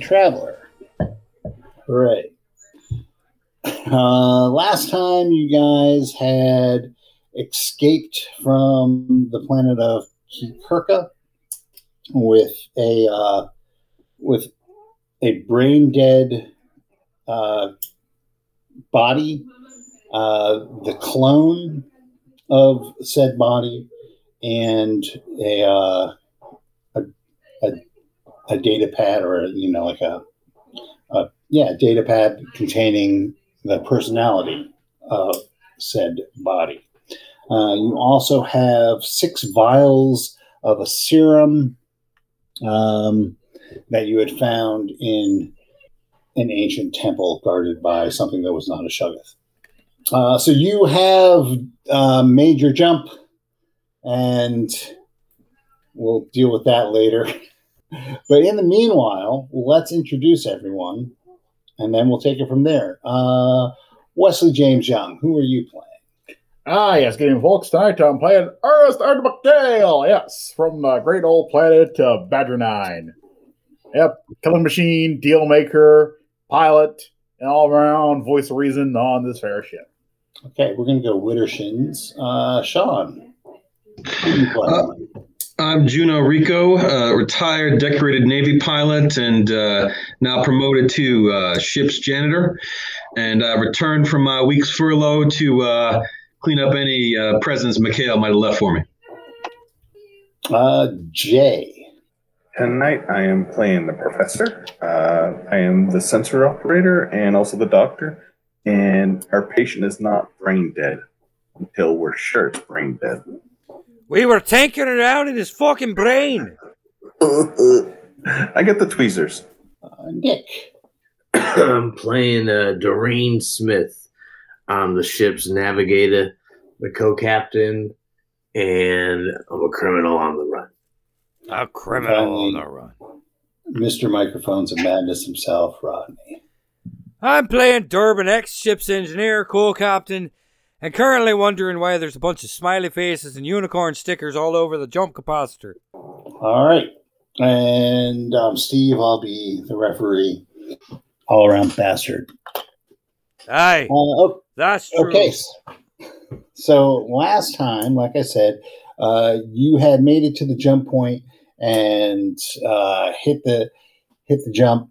Traveler. Hooray. Uh, last time you guys had escaped from the planet of Kikirka with a uh, with a brain dead uh, body, uh, the clone of said body, and a, uh, a data pad or you know like a, a yeah data pad containing the personality of said body. Uh, you also have six vials of a serum um, that you had found in an ancient temple guarded by something that was not a Shoggoth. Uh, so you have uh, made your jump, and we'll deal with that later. but in the meanwhile, let's introduce everyone, and then we'll take it from there. Uh, Wesley James Young, who are you playing? Ah, yes, good evening, folks. Tonight I'm playing Ernest Erdmcdale, yes, from the great old planet uh, Badger 9. Yep, killing machine, deal maker, pilot, and all around voice of reason on this fair ship. Okay, we're going to go Widdershins. Uh, Sean. Who you playing? I'm Juno Rico, uh, retired decorated Navy pilot, and uh, now promoted to uh, ship's janitor. And I returned from my week's furlough to uh, clean up any uh, presents Mikhail might have left for me. Uh, Jay. Tonight I am playing the professor. Uh, I am the sensor operator and also the doctor. And our patient is not brain dead until we're sure it's brain dead. We were taking it out in his fucking brain. I get the tweezers. Uh, Nick. I'm playing uh, Doreen Smith. I'm the ship's navigator, the co-captain, and I'm a criminal on the run. A criminal on the run. Mr. Microphones of Madness himself, Rodney. I'm playing Durbin X, ship's engineer, co-captain, and currently wondering why there's a bunch of smiley faces and unicorn stickers all over the jump capacitor. All right. And um, Steve, I'll be the referee. All around bastard. Aye, Uh, oh, that's true. okay. So last time, like I said, uh, you had made it to the jump point and uh, hit the hit the jump,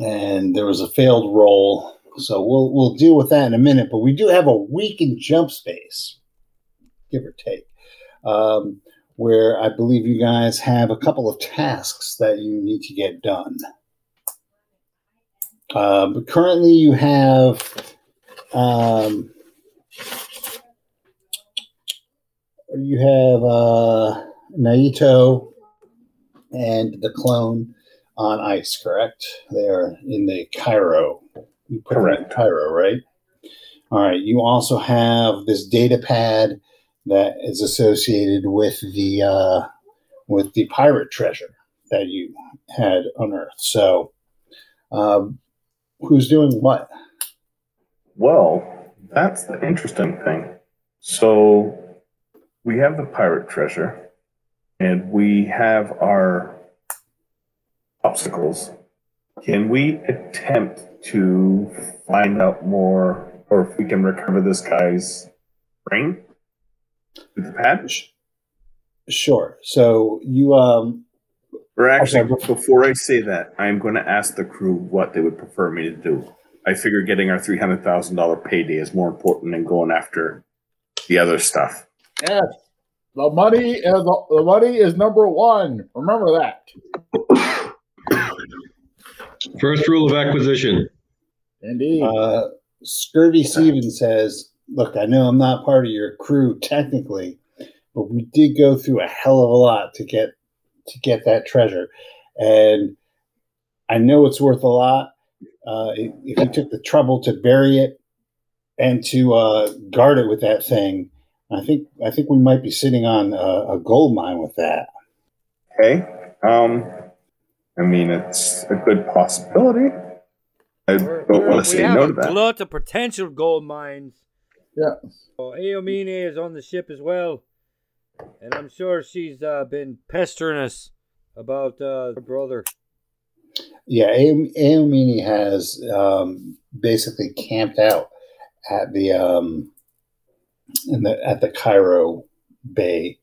and there was a failed roll. So we'll we'll deal with that in a minute. But we do have a week in jump space, give or take, um, where I believe you guys have a couple of tasks that you need to get done. Uh, but currently, you have um, you have uh, Naito and the clone on ice, correct? They are in the cryo. You put them in Correct. cryo, right? All right. You also have this data pad that is associated with the uh, with the pirate treasure that you had unearthed. So, um, who's doing what? Well, that's the interesting thing. So we have the pirate treasure, and we have our obstacles. Can we attempt to find out more, or if we can recover this guy's brain with the patch? Sure. So you um, Or actually, Okay. before I say that, I'm going to ask the crew what they would prefer me to do. I figure getting our three hundred thousand dollar payday is more important than going after the other stuff. Yes, the money is the money is number one. Remember that. First rule of acquisition. Indeed. Uh, Scurvy Steven says, Look, I know I'm not part of your crew technically, but we did go through a hell of a lot to get to get that treasure. And I know it's worth a lot. Uh, if if you took the trouble to bury it and to uh, guard it with that thing, I think I think we might be sitting on a, a gold mine with that. Okay. Um, I mean, it's a good possibility. I don't want we to say have no a to that. glut of potential gold mines. Yeah. Oh, Aomine is on the ship as well, and I'm sure she's uh, been pestering us about uh, brother. Yeah, Aomine has um, basically camped out at the um, in the at the cryo Bay,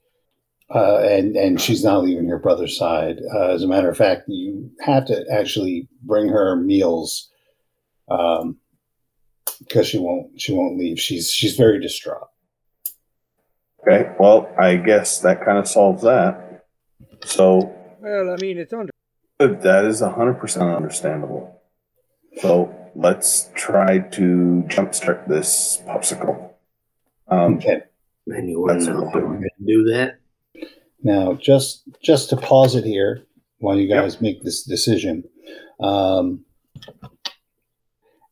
uh, and and she's not leaving your brother's side. Uh, as a matter of fact, you have to actually bring her meals um, because she won't she won't leave. She's she's very distraught. Okay, well, I guess that kind of solves that. So Well, I mean, it's under. that is 100% understandable. So let's try to jumpstart this popsicle. Um, Okay. And you want to That's know how we're going to do that? Now, just just to pause it here while you guys make this decision. Um,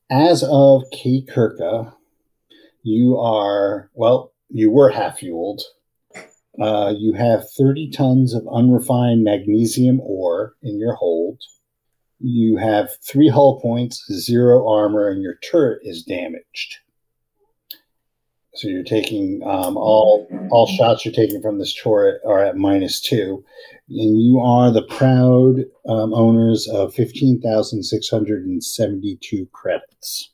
as of Key Kirka, you are well. You were half fueled. Uh, you have 30 tons of unrefined magnesium ore in your hold. You have three hull points, zero armor, and your turret is damaged. So you're taking um, all all shots you're taking from this turret are at minus two, and you are the proud um, owners of fifteen thousand six hundred and seventy-two credits.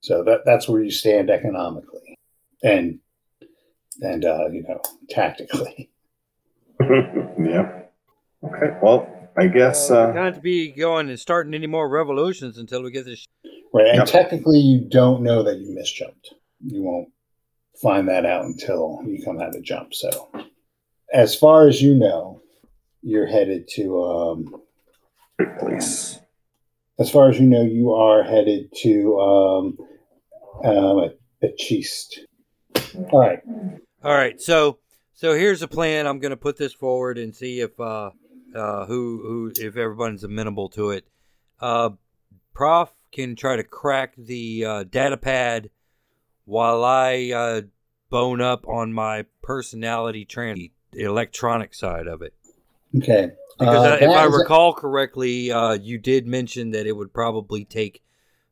So that that's where you stand economically, and and uh, you know tactically. yeah. Okay, well, I guess. we Uh, can't be going and starting any more revolutions until we get this. Right, and Yep. technically you don't know that you misjumped. You won't find that out until you come out of jump. So, as far as you know, you're headed to. Um, great place. as far as you know, you are headed to um, um, a, a chiste. All right. All right, so so here's a plan. I'm going to put this forward and see if uh, uh, who who if everyone's amenable to it. Uh, Prof can try to crack the uh, data pad while I uh, bone up on my personality trans the electronic side of it. Okay. Because Uh, uh, if I is a- recall correctly, uh, you did mention that it would probably take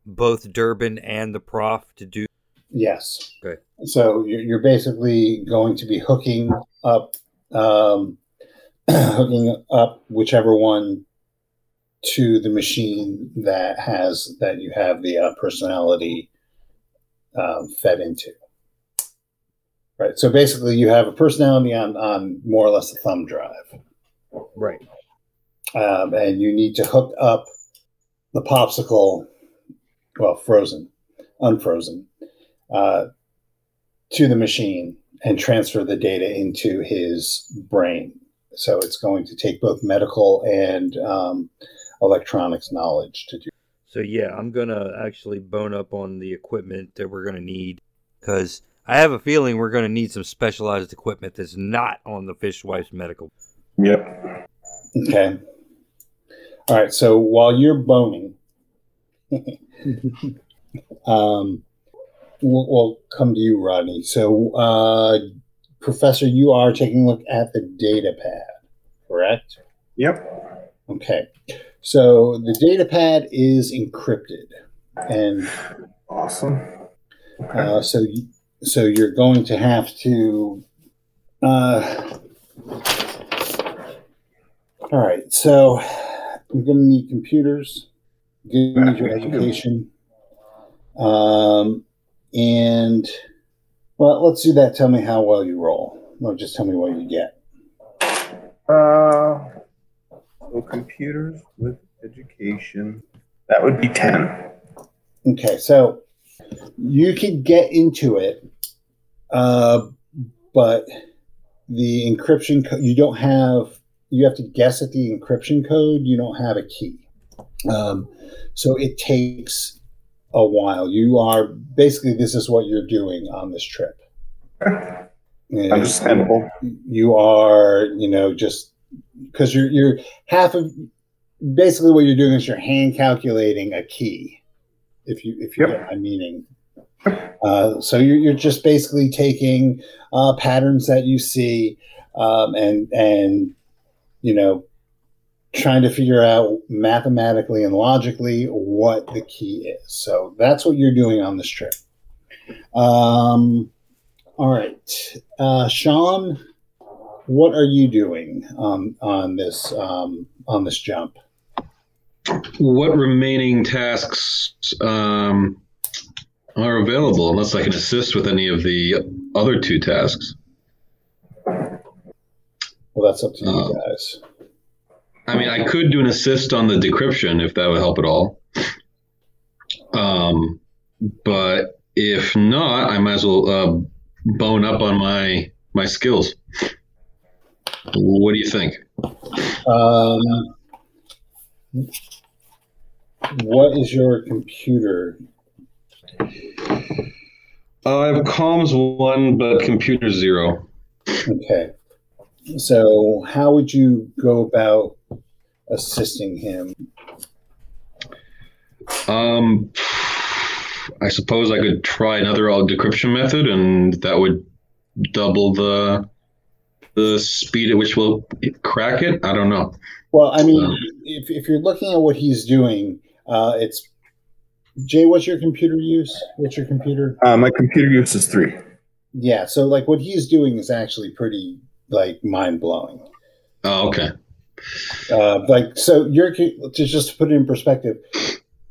both Durbin and the Prof to do. yes. Okay. So you're, you're basically going to be hooking up, um, hooking up whichever one to the machine that has that you have the uh, personality um, fed into. Right. So basically, you have a personality on on more or less a thumb drive. Right. um, and you need to hook up the popsicle, well, frozen, unfrozen, uh, to the machine and transfer the data into his brain. So it's going to take both medical and um, electronics knowledge to do. So yeah, I'm gonna actually bone up on the equipment that we're gonna need because I have a feeling we're gonna need some specialized equipment that's not on the Fishwife's medical. Yep. Okay. All right. So while you're boning, um, we'll, we'll come to you, Rodney. So, uh, Professor, you are taking a look at the data pad, correct? Yep. Okay. So the data pad is encrypted, and Awesome. uh, so you, so you're going to have to. Uh, all right. So I'm going to need computers. Going to need your education. Um, and well, let's do that. Tell me how well you roll, or just tell me what you get. Uh, so computers with education. That would be 10. Okay, so you can get into it, uh, but the encryption co- you don't have. You have to guess at the encryption code. You don't have a key, um, so it takes a while. You are basically this is what you're doing on this trip. Understandable. you are, you know, just because you're you're half of basically what you're doing is you're hand calculating a key. If you if you Yep. get my meaning. Uh, so you're, you're just basically taking uh, patterns that you see um, and and you know trying to figure out mathematically and logically what the key is. So that's what you're doing on this trip. Um, all right, uh, Sean, what are you doing on on this um, on this jump? What remaining tasks um, are available, unless I can assist with any of the other two tasks? Well, that's up to you Uh, guys. I mean, I could do an assist on the decryption if that would help at all. Um, but if not, I might as well uh, bone up on my my skills. What do you think? Um, what is your computer? Uh, I have comms one, but computer zero. Okay. So, how would you go about assisting him? Um, I suppose I could try another all decryption method, and that would double the the speed at which we'll crack it. I don't know. Well, I mean, Um, if, if you're looking at what he's doing, uh, it's Jay. What's your computer use? What's your computer? Uh, my computer use is three. Yeah. So, like, what he's doing is actually pretty like mind blowing. Oh, okay. Uh, like, so your co- to just to put it in perspective,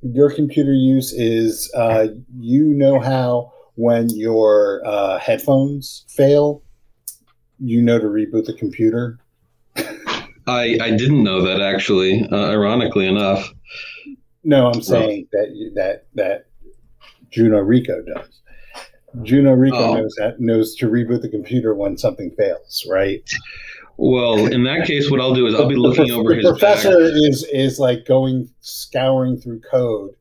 your computer use is uh, you know how when your uh, headphones fail, you know to reboot the computer. I I didn't know that actually. Uh, ironically enough. No, I'm saying that that that Juno Rico does. Juno Rico Oh. knows that knows to reboot the computer when something fails, right? Well, in that case, what I'll do is I'll be looking over his professor is is like going scouring through code,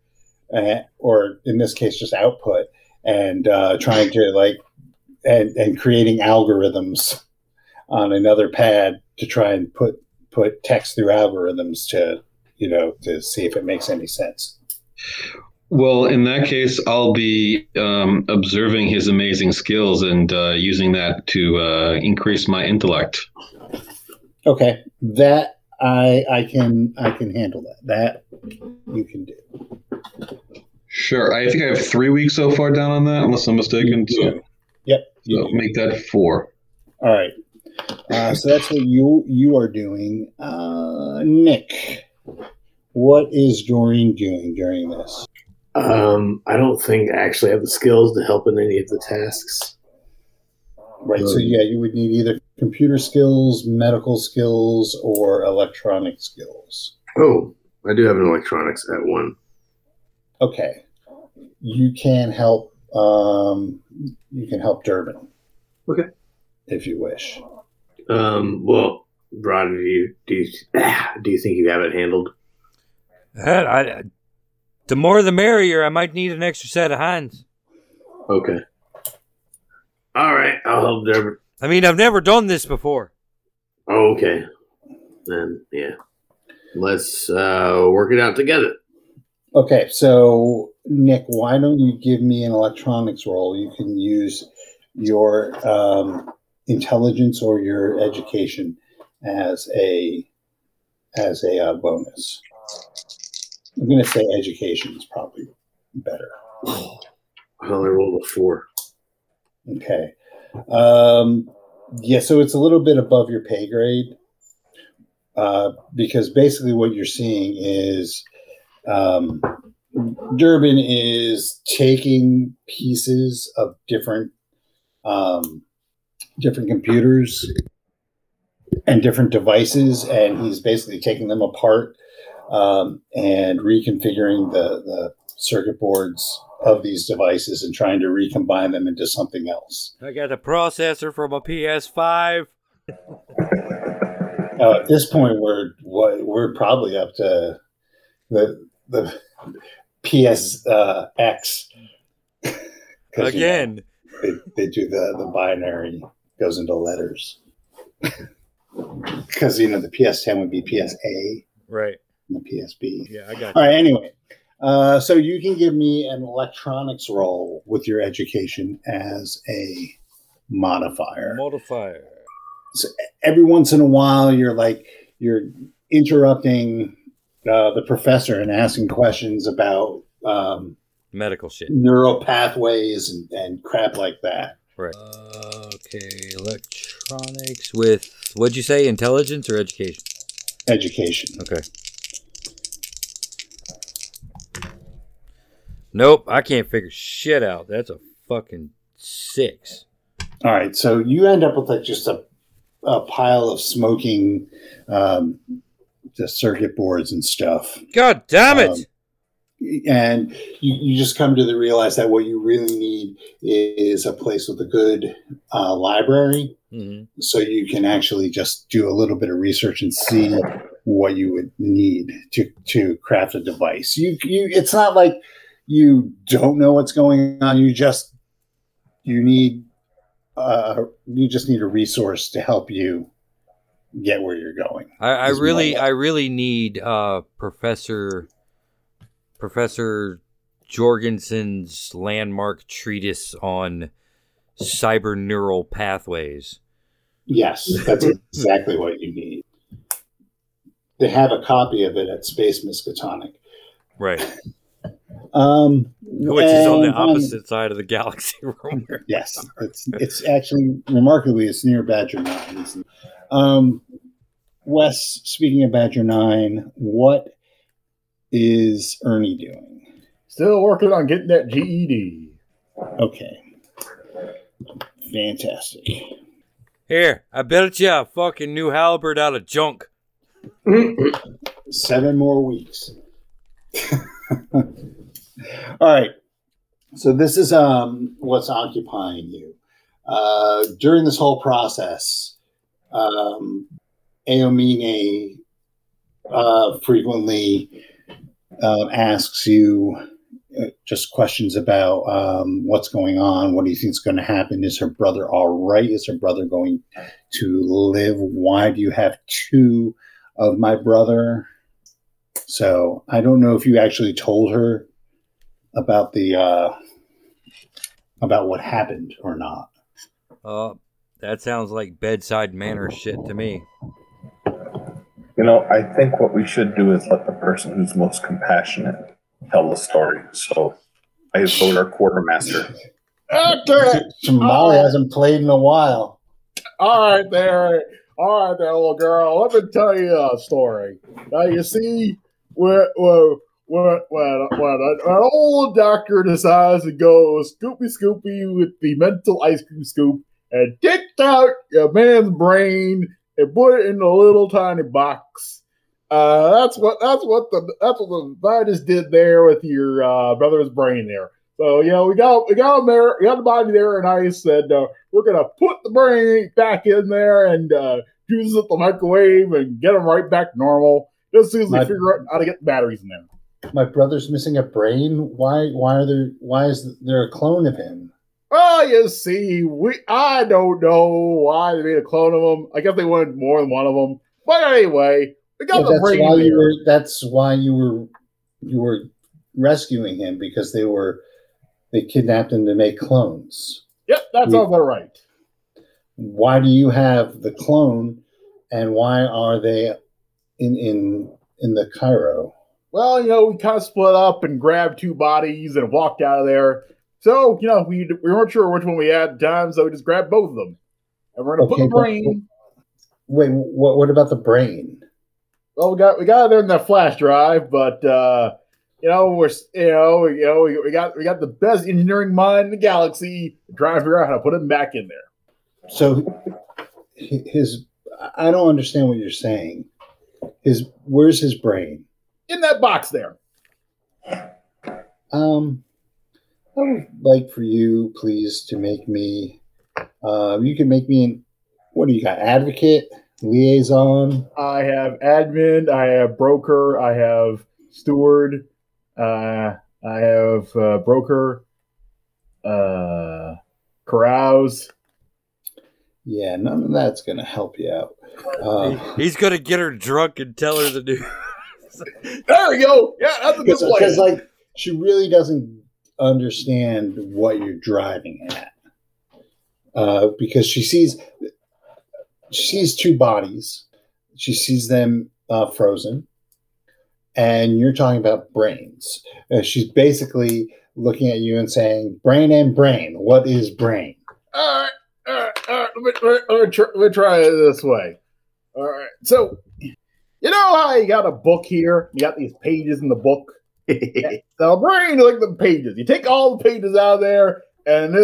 uh, or in this case, just output, and uh, trying to like and and creating algorithms on another pad to try and put put text through algorithms to you know to see if it makes any sense. Well, in that case, I'll be um, observing his amazing skills and uh, using that to uh, increase my intellect. Okay, that I I can I can handle that. That you can do. Sure. I think I have three weeks so far down on that, unless I'm mistaken. So, Yep. so make that four. All right. Uh, so that's what you you are doing, uh, Nick. What is Doreen doing during this? Um, I don't think I actually have the skills to help in any of the tasks. Right. So yeah, you would need either computer skills, medical skills, or electronic skills. Oh, I do have an electronics at one. Okay. You can help. Um, you can help Durbin. Okay. If you wish. Um, well, Rod, do you do you, do you think you have it handled? Heck, I, the more the merrier. I might need an extra set of hands. Okay. All right, I'll help Durbin. I mean, I've never done this before. Oh, okay. Then yeah, let's uh, work it out together. Okay, so Nick, why don't you give me an electronics roll? You can use your um, intelligence or your education as a as a uh, bonus. I'm going to say education is probably better. Well, I only rolled a four. Okay. Um, yeah, so it's a little bit above your pay grade uh, because basically what you're seeing is um, Durbin is taking pieces of different um, different computers and different devices, and he's basically taking them apart um, and reconfiguring the, the circuit boards of these devices and trying to recombine them into something else. I got a processor from a PS5. Uh, at this point, we're we're probably up to the the PS uh, X 'Cause, you know, Again, they, they do the the binary goes into letters because you know the PS10 would be PSA right? and the PSB. Yeah, I got All you. right. Anyway, uh, so you can give me an electronics roll with your education as a modifier. Modifier. So every once in a while, you're like you're interrupting uh, the professor and asking questions about um, Medical shit. neural pathways and, and crap like that. Right. Okay, electronics with What'd you say? Intelligence or education? Education. Okay. Nope, I can't figure shit out. That's a fucking six. All right, so you end up with like just a, a pile of smoking um, the circuit boards and stuff. God damn it! Um, and you, you just come to the realize that what you really need is a place with a good uh, library. Hmm so you can actually just do a little bit of research and see what you would need to to craft a device. You you it's not like you don't know what's going on. You just you need uh you just need a resource to help you get where you're going. I, I really, I really need uh, Professor Professor Jorgensen's landmark treatise on cyber neural pathways. yes that's exactly what you need they have a copy of it at space miskatonic Right. um Which is on the um, opposite side of the galaxy Yes, it's it's actually remarkably it's near Badger Nine. Um, Wes, speaking of Badger Nine, what is Ernie doing? Still working on getting that E GED. Okay, fantastic. Here, I bet you a fucking new halberd out of junk. Seven more weeks. All right. So this is um what's occupying you. Uh, during this whole process, um, Aomine uh, frequently uh, asks you uh, just questions about um, what's going on. What do you think is going to happen? Is her brother all right? Is her brother going to live? Why do you have two of my brother? So I don't know if you actually told her about the uh, about what happened or not. Uh, that sounds like bedside manner shit to me. You know, I think what we should do is let the person who's most compassionate tell the story. So I vote our quartermaster. Ah, okay. Molly hasn't played in a while. All right, there. All right, there, little girl. Let me tell you a story. Now, you see, when, when, when, when, when an old doctor decides to go scoopy scoopy with the mental ice cream scoop and take out a man's brain and put it in a little tiny box. Uh, that's what that's what the that's what the scientists did there with your uh, brother's brain there. So you know we got we got him there, we got the body there, and I said uh, we're gonna put the brain back in there and uh, use it the microwave and get him right back normal. Just as soon as we figure out how to get the batteries in there. My brother's missing a brain. Why? Why are there? Why is there a clone of him? Oh, you see, we I don't know why they made a clone of them. I guess they wanted more than one of them. But anyway, we got Well, the that's why you were. That's why you were. You were rescuing him because they were. They kidnapped him to make clones. Yep, that's we- right. Why do you have the clone, and why are they in in in the cryo? Well, you know, we kind of split up and grabbed two bodies and walked out of there. So, you know, we, we weren't sure which one we had at the time, so we just grabbed both of them. And we're gonna put Okay, the brain. Wait, what? What about the brain? Well, we got we got it there in that flash drive, but uh, you know, we're you know, you know, we, we got we got the best engineering mind in the galaxy trying to figure out how to put him back in there. So his. I don't understand what you're saying. His where's his brain? In that box there. Um, I would like for you, please, to make me. Um, you can make me an. What do you got? Advocate, liaison. I have admin, I have broker, I have steward, uh, I have uh, broker, uh, carouse. Yeah, none of that's gonna help you out. Uh, He's gonna get her drunk and tell her the news. There we go. Yeah, that's a good because, like, she really doesn't understand what you're driving at. Uh, because she sees she sees two bodies. She sees them uh, frozen, and you're talking about brains. Uh, she's basically looking at you and saying, "Brain and brain. What is brain?" all right, all right, all right. let me, let me, try, let me try it this way. All right. So, you know how you got a book here? You got these pages in the book. The brain is like the pages. You take all the pages out of there, and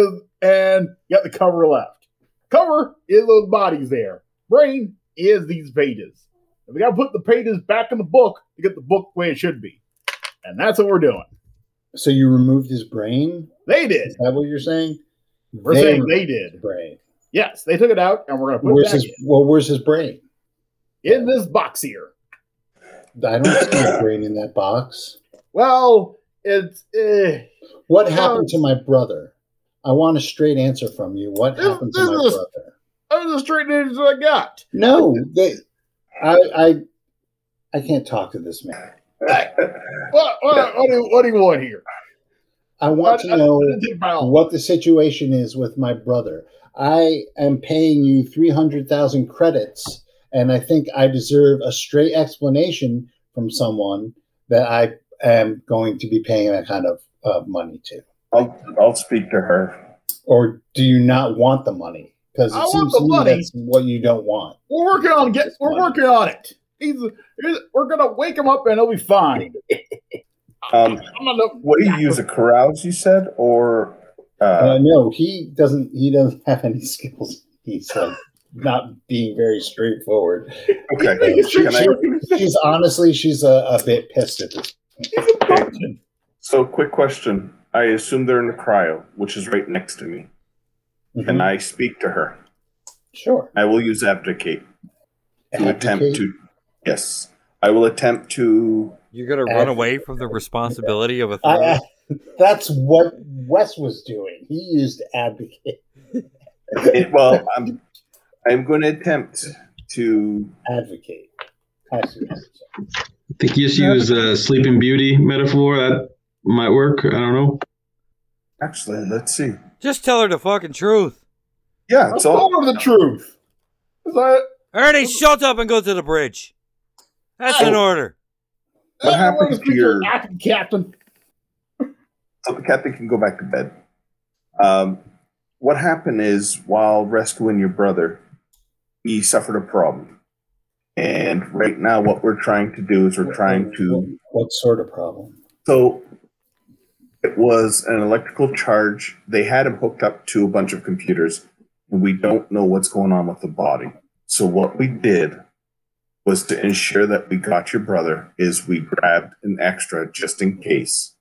and you got the cover left. Cover is those bodies there. Brain is these pages. And we got to put the pages back in the book to get the book the way it should be, and that's what we're doing. So you removed his brain? They Is did. that what you're saying? We're saying removed they did. brain. Yes, they took it out, and we're gonna put it Where's back his? Well, where's his brain? in, in this box here. I don't see a brain in that box. Well, it's eh, What happened to my brother? I want a straight answer from you. What This- happened to my is- brother? that was the straight answer I got. No, they, I, I, I can't talk to this man. What, what, what, do, you, what do you want here? I want I- to know I didn't take my own. what the situation is with my brother. I am paying you 300,000 credits, and I think I deserve a straight explanation from someone that I am going to be paying that kind of uh, money to. I'll, I'll speak to her. Or do you not want the money? Because it I want seems the to me money. that's what you don't want. We're working on get. We're working on it. He's, he's we're gonna wake him up and he'll be fine. Um, I'm not. what do you use? A carouse, you said, or Uh, uh, no, he doesn't. He doesn't have any skills. He's like not being very straightforward. okay? Sure, Can I. She's honestly, she's a, a bit pissed at this. He's a pumpkin. so, quick question. I assume they're in the cryo, which is right next to me. Can Mhm. I speak to her? Sure. I will use abdicate to attempt to. Yes, I will attempt to. You're gonna run away from the responsibility of a I, third. I, that's what Wes was doing. He used advocate. It, well, I'm. I'm going to attempt to. Advocate. I think you just use a Sleeping Beauty metaphor. That might work. I don't know. Actually, let's see. Just tell her the fucking truth. Yeah, I'm it's all. telling the truth. Is that, Ernie, shut up and go to the bridge. That's an order. What I happened wanna your- the acting captain? So the captain can go back to bed. Um, what happened is while rescuing your brother, he suffered a problem. And right now, what we're trying to do is we're trying to. What sort of problem? So it was an electrical charge. They had him hooked up to a bunch of computers, and we don't know what's going on with the body. So what we did was to ensure that we got your brother is we grabbed an extra just in case.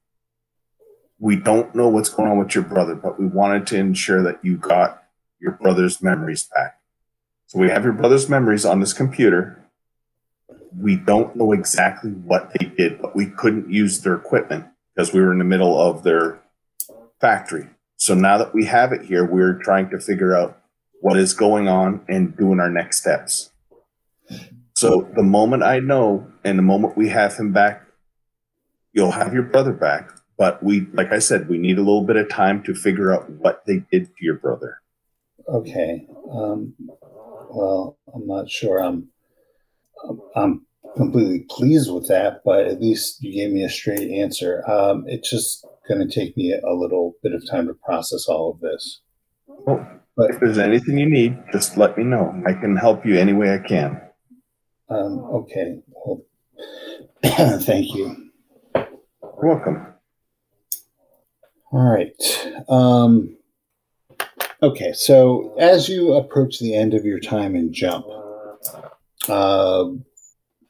We don't know what's going on with your brother, but we wanted to ensure that you got your brother's memories back. So we have your brother's memories on this computer. We don't know exactly what they did, but we couldn't use their equipment because we were in the middle of their factory. So now that we have it here, we're trying to figure out what is going on and doing our next steps. So the moment I know and the moment we have him back, you'll have your brother back. But we, like I said, we need a little bit of time to figure out what they did to your brother. Okay. Um, well, I'm not sure. I'm, I'm- completely pleased with that, but at least you gave me a straight answer. Um, it's just going to take me a little bit of time to process all of this. Well, But if there's anything you need, just let me know. I can help you any way I can. um, okay. Well, thank you. You're welcome. All right. Um, okay. So as you approach the end of your time in jump, uh,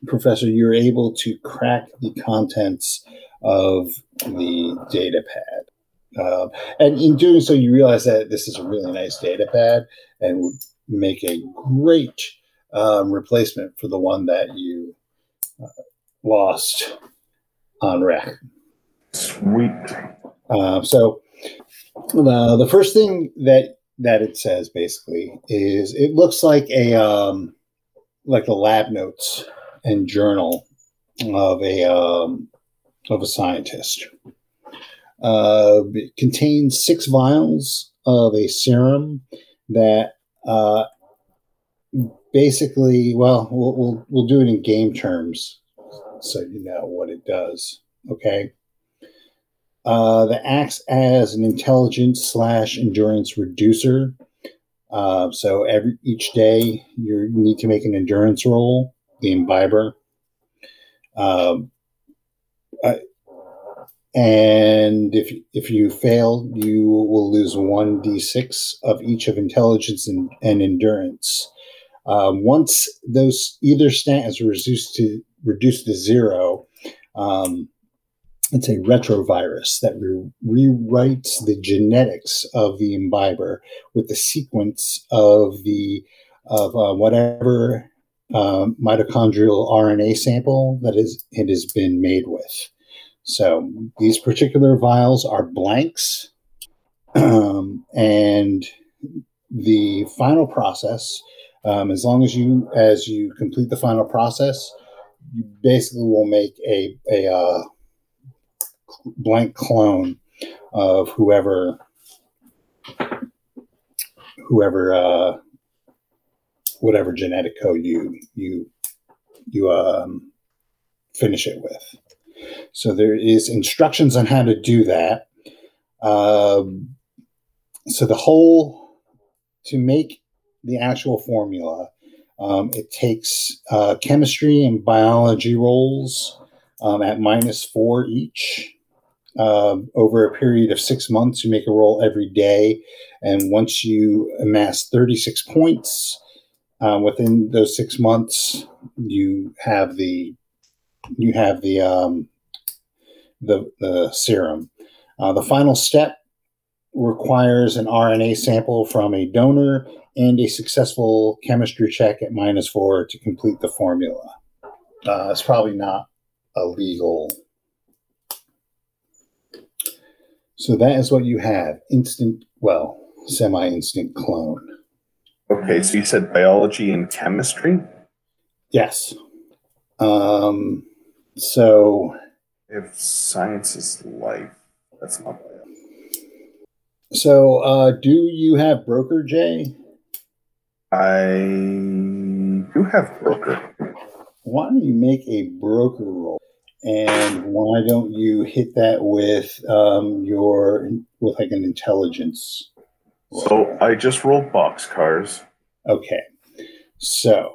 Professor, you're able to crack the contents of the data pad. Uh, and in doing so, you realize that this is a really nice data pad and would make a great um, replacement for the one that you uh, lost on wreck. Sweet. Uh, so uh, the first thing that that it says basically is it looks like a um, like the lab notes and journal of a um, of a scientist. Uh, it contains six vials of a serum that uh, basically, well, we'll, we'll we'll do it in game terms so you know what it does. Okay uh, that acts as an intelligence slash endurance reducer. Uh, so every each day you need to make an endurance roll. The imbiber, um, I, and if if you fail, you will lose one d6 of each of intelligence and, and endurance. Um, once those either stat is reduced to reduced to zero, um, it's a retrovirus that re- rewrites the genetics of the imbiber with the sequence of the of uh, whatever uh, mitochondrial RNA sample that is it has been made with. So these particular vials are blanks, um, and the final process, um, as long as you as you complete the final process, you basically will make a a uh, blank clone of whoever whoever uh, whatever genetic code you you you um, finish it with. So there is instructions on how to do that. Um, so the whole to make the actual formula, um, it takes uh, chemistry and biology rolls um, at minus four each. Um, over a period of six months, you make a roll every day. And once you amass 36 points uh, within those six months, you have the you have the um, the, the serum. Uh, the final step requires an RNA sample from a donor and a successful chemistry check at minus four to complete the formula. Uh, it's probably not a legal So that is what you have instant, well, semi instant clone. Okay, so you said biology and chemistry? Yes. Um, so. If science is life, that's not bad. So, uh, do you have broker, Jay? I do have broker. Why don't you make a broker roll? And why don't you hit that with um, your with like an intelligence? So I just rolled box cars. Okay, so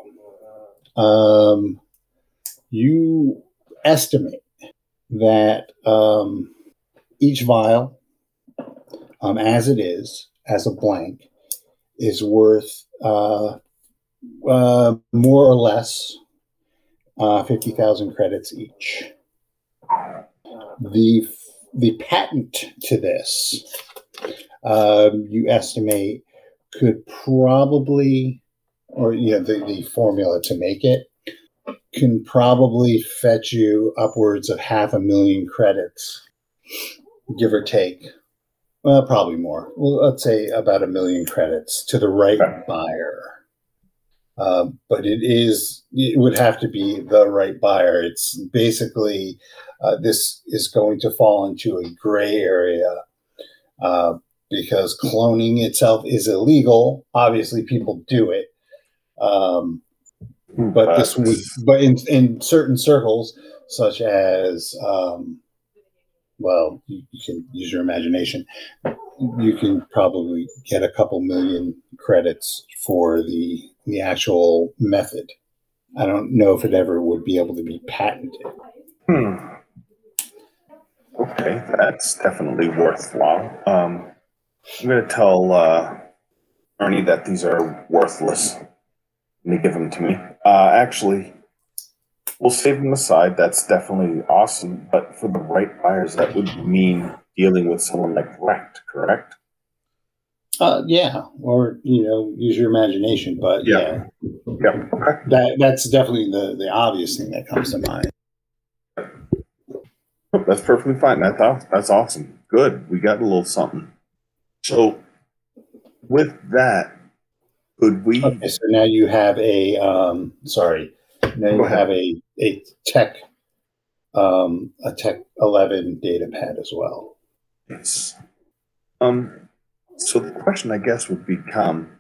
um, you estimate that um, each vial, um, as it is, as a blank, is worth uh, uh, more or less uh, 50,000 credits each the the patent to this um, you estimate could probably or you know the, the formula to make it can probably fetch you upwards of half a million credits give or take. Well probably more. Well let's say about a million credits to the right buyer um, but it is it would have to be the right buyer. It's basically uh, this is going to fall into a gray area uh, because cloning itself is illegal. Obviously, people do it, um, but this would, but in in certain circles, such as um, well, you, you can use your imagination. You can probably get a couple million credits for the the actual method. I don't know if it ever would be able to be patented. Hmm. Okay, that's definitely worthwhile. Um, I'm going to tell uh, Ernie that these are worthless. Let me give them to me. Uh, actually, we'll save them aside. That's definitely awesome. But for the right buyers, that would mean dealing with someone like Rect, correct? Uh, yeah, or you know, use your imagination. But yeah, yeah, yeah. Okay. that that's definitely the the obvious thing that comes to mind. That's perfectly fine. That's that's awesome. Good, we got a little something. So, with that, could we? Okay, so now you have a um, sorry. Now you have a a tech um, a tech eleven data pad as well. Yes. Um, so the question, I guess, would become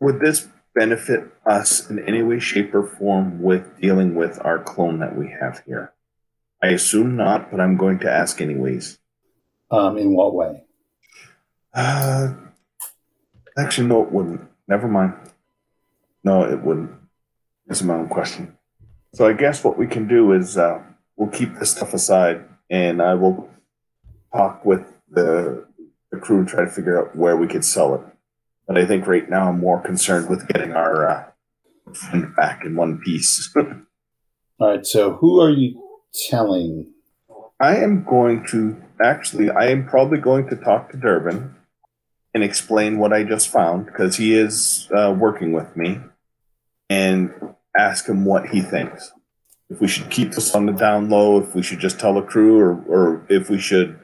would this benefit us in any way, shape, or form with dealing with our clone that we have here? I assume not, but I'm going to ask anyways. Um, in what way? Uh, Actually, no, it wouldn't. Never mind. No, it wouldn't. It's my own question. So I guess what we can do is uh, we'll keep this stuff aside, and I will talk with the the crew and try to figure out where we could sell it. But I think right now I'm more concerned with getting our uh, friend back in one piece. All right. So who are you telling? I am going to actually, I am probably going to talk to Durbin and explain what I just found because he is uh, working with me and ask him what he thinks. If we should keep this on the down low, if we should just tell the crew, or, or if we should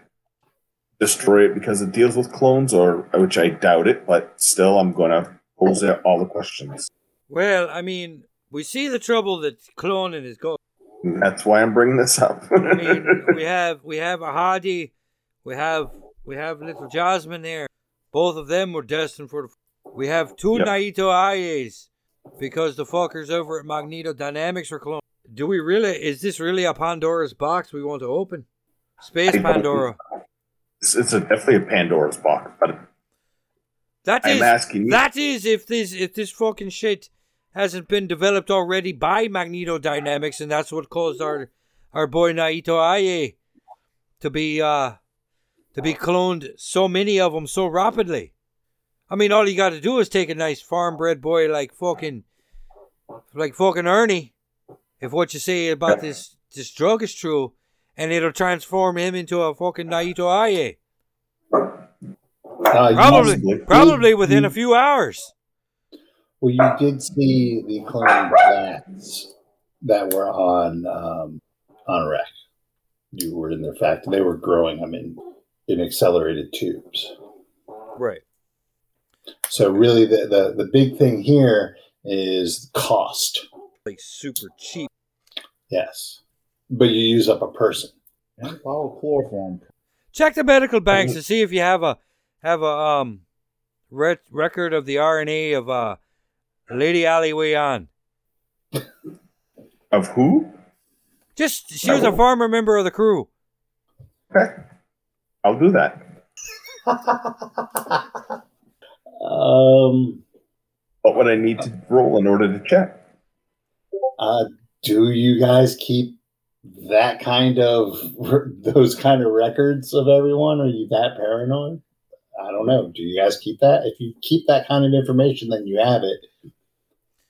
destroy it because it deals with clones, or which I doubt it, but still, I'm going to pose all the questions. Well, I mean, we see the trouble that cloning is going. That's why I'm bringing this up. I mean, we have we have a Hardy, we have we have little Jasmine there. Both of them were destined for the. We have two Yep. Naito Ayes because the fuckers over at Magneto Dynamics are cloned. Do we really? Is this really a Pandora's box we want to open? Space Pandora. It's, it's a, definitely a Pandora's box, but That I'm is asking you. that is if this if this fucking shit hasn't been developed already by Magneto Dynamics, and that's what caused our our boy Naito Aye to be uh to be cloned so many of them so rapidly. I mean, all you got to do is take a nice farm bred boy like fucking like fucking Ernie, if what you say about this this drug is true, and it'll transform him into a fucking Naito Aye. Uh, Probably, possibly. probably within you- a few hours. Well, you did see the clone bats that were on um, on Wreck. You were in their factory. They were growing them in in accelerated tubes. Right. So really, the the, the big thing here is cost. Like super cheap. Yes, but you use up a person. And follow chloroform. Check the medical banks to see if you have a have a um re- record of the RNA of uh Lady Ali Wayan. of who? Just she was a former member of the crew. Okay, I'll do that. Um, What would I need to roll in order to check? uh, do you guys keep that kind of those kind of records of everyone? Are you that paranoid? I don't know. Do you guys keep that? If you keep that kind of information, then you have it.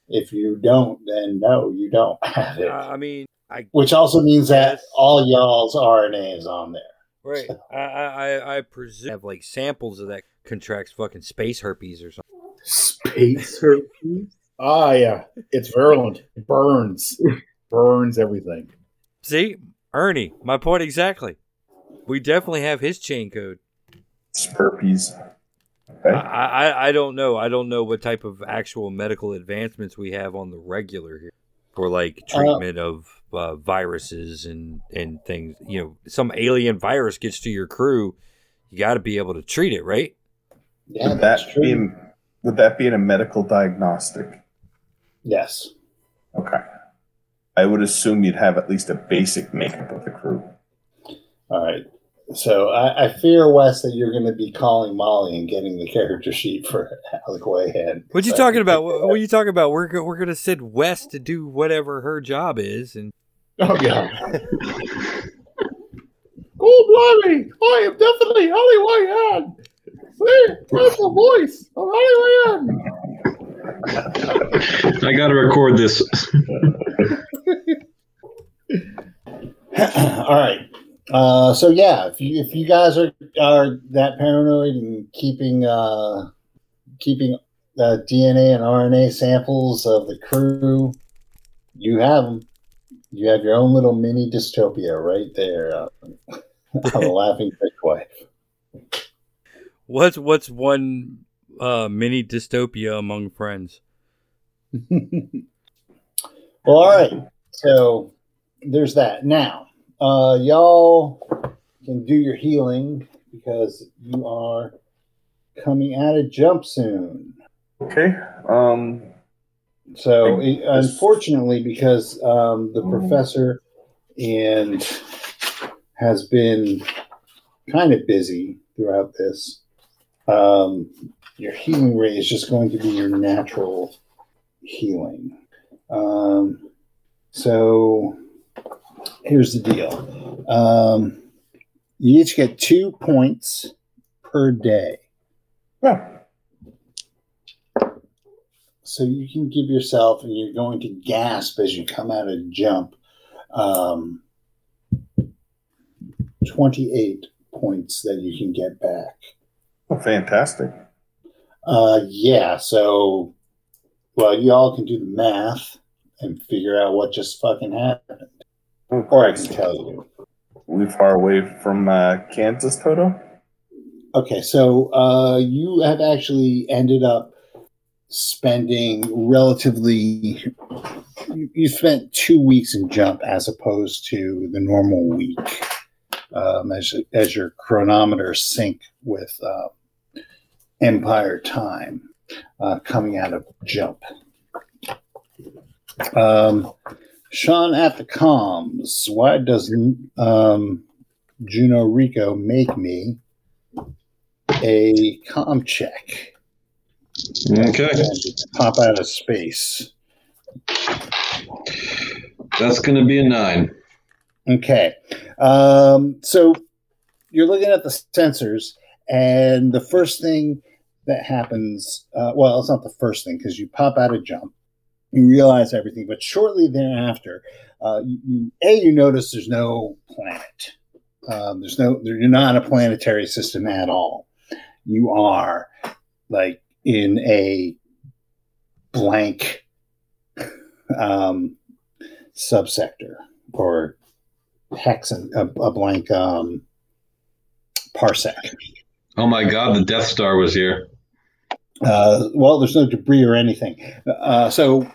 If you don't, then no, you don't have Uh, it. I mean, I Which also means that all y'all's RNA is on there. right. I I I, I presume have like samples of that contracts fucking space herpes or something. Space herpes. Ah, yeah. It's virulent. It burns. burns everything. See, Ernie, my point exactly. We definitely have his chain code. It's herpes. I, I I don't know. I don't know what type of actual medical advancements we have on the regular here for like treatment of uh, viruses and and things. You know, some alien virus gets to your crew, you got to be able to treat it, right? Yeah, would that's that true. be would that be in a medical diagnostic? yes. Okay. I would assume you'd have at least a basic makeup of the crew. All right. So I, I fear, Wes, that you're going to be calling Molly and getting the character sheet for Alec Wayhead. What you So- talking about? What, what you talking about? We're go- we're gonna send Wes to do whatever her job is, and Oh, God. oh, blimey. I am definitely Holly Wayne. See? That's the voice of Holly Wayne. I got to record this. All right. Uh, so yeah, if you if you guys are are that paranoid and keeping uh, keeping uh, DNA and RNA samples of the crew, you have them. You have your own little mini dystopia right there uh, on the laughing fish wife. what's what's one uh, mini dystopia among friends? Well, all right. So there's that. Now, uh, y'all can do your healing because you are coming at a jump soon. Okay. Um, So, it- unfortunately, because um, the professor and has been kind of busy throughout this, um, your healing rate is just going to be your natural healing. Um, so here's the deal. Um, you each get two points per day. Yeah. So you can give yourself, and you're going to gasp as you come out of jump, um, 28 points that you can get back. Oh, fantastic. Uh, yeah, so, well, you all can do the math and figure out what just fucking happened. Or I can tell you. We far away from uh, Kansas, Toto? Okay, so uh, you have actually ended up spending relatively. You you spent two weeks in jump as opposed to the normal week, um, as as your chronometer sync with uh, Empire time uh, coming out of jump. Um, Sean at the comms. Why doesn't um, Juno Rico make me a com check? Okay, Pop out of space. that's going to be a nine. Okay. Um, so you're looking at the sensors, and the first thing that happens uh, well, it's not the first thing because you pop out a jump, you realize everything, but shortly thereafter, uh, you, a you notice there's no planet. Um, there's no there, you're not a planetary system at all. You are like in a blank um, subsector or hexan, a, a blank um, parsec. Oh my God, the Death Star was here. Uh, well, there's no debris or anything. Uh, so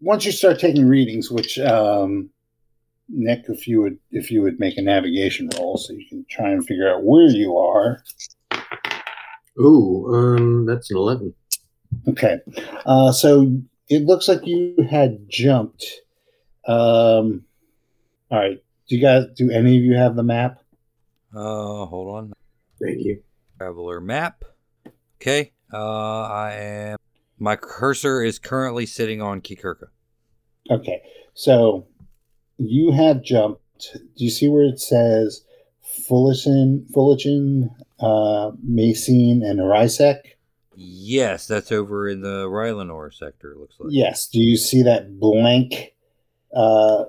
once you start taking readings, which um, Nick, if you would, if you would make a navigation roll, so you can try and figure out where you are. Ooh, um, that's an eleven. Okay, uh, so it looks like you had jumped. Um, all right, do you guys? Do any of you have the map? Uh, hold on. Thank you. Traveler map. Okay. Uh, I am. My cursor is currently sitting on Kikirka. Okay, so you have jumped. Do you see where it says Fullerton, Fullerton, uh, Macine, and Arisek? Yes, that's over in the Rhylanor sector. It looks like. Yes. Do you see that blank, uh,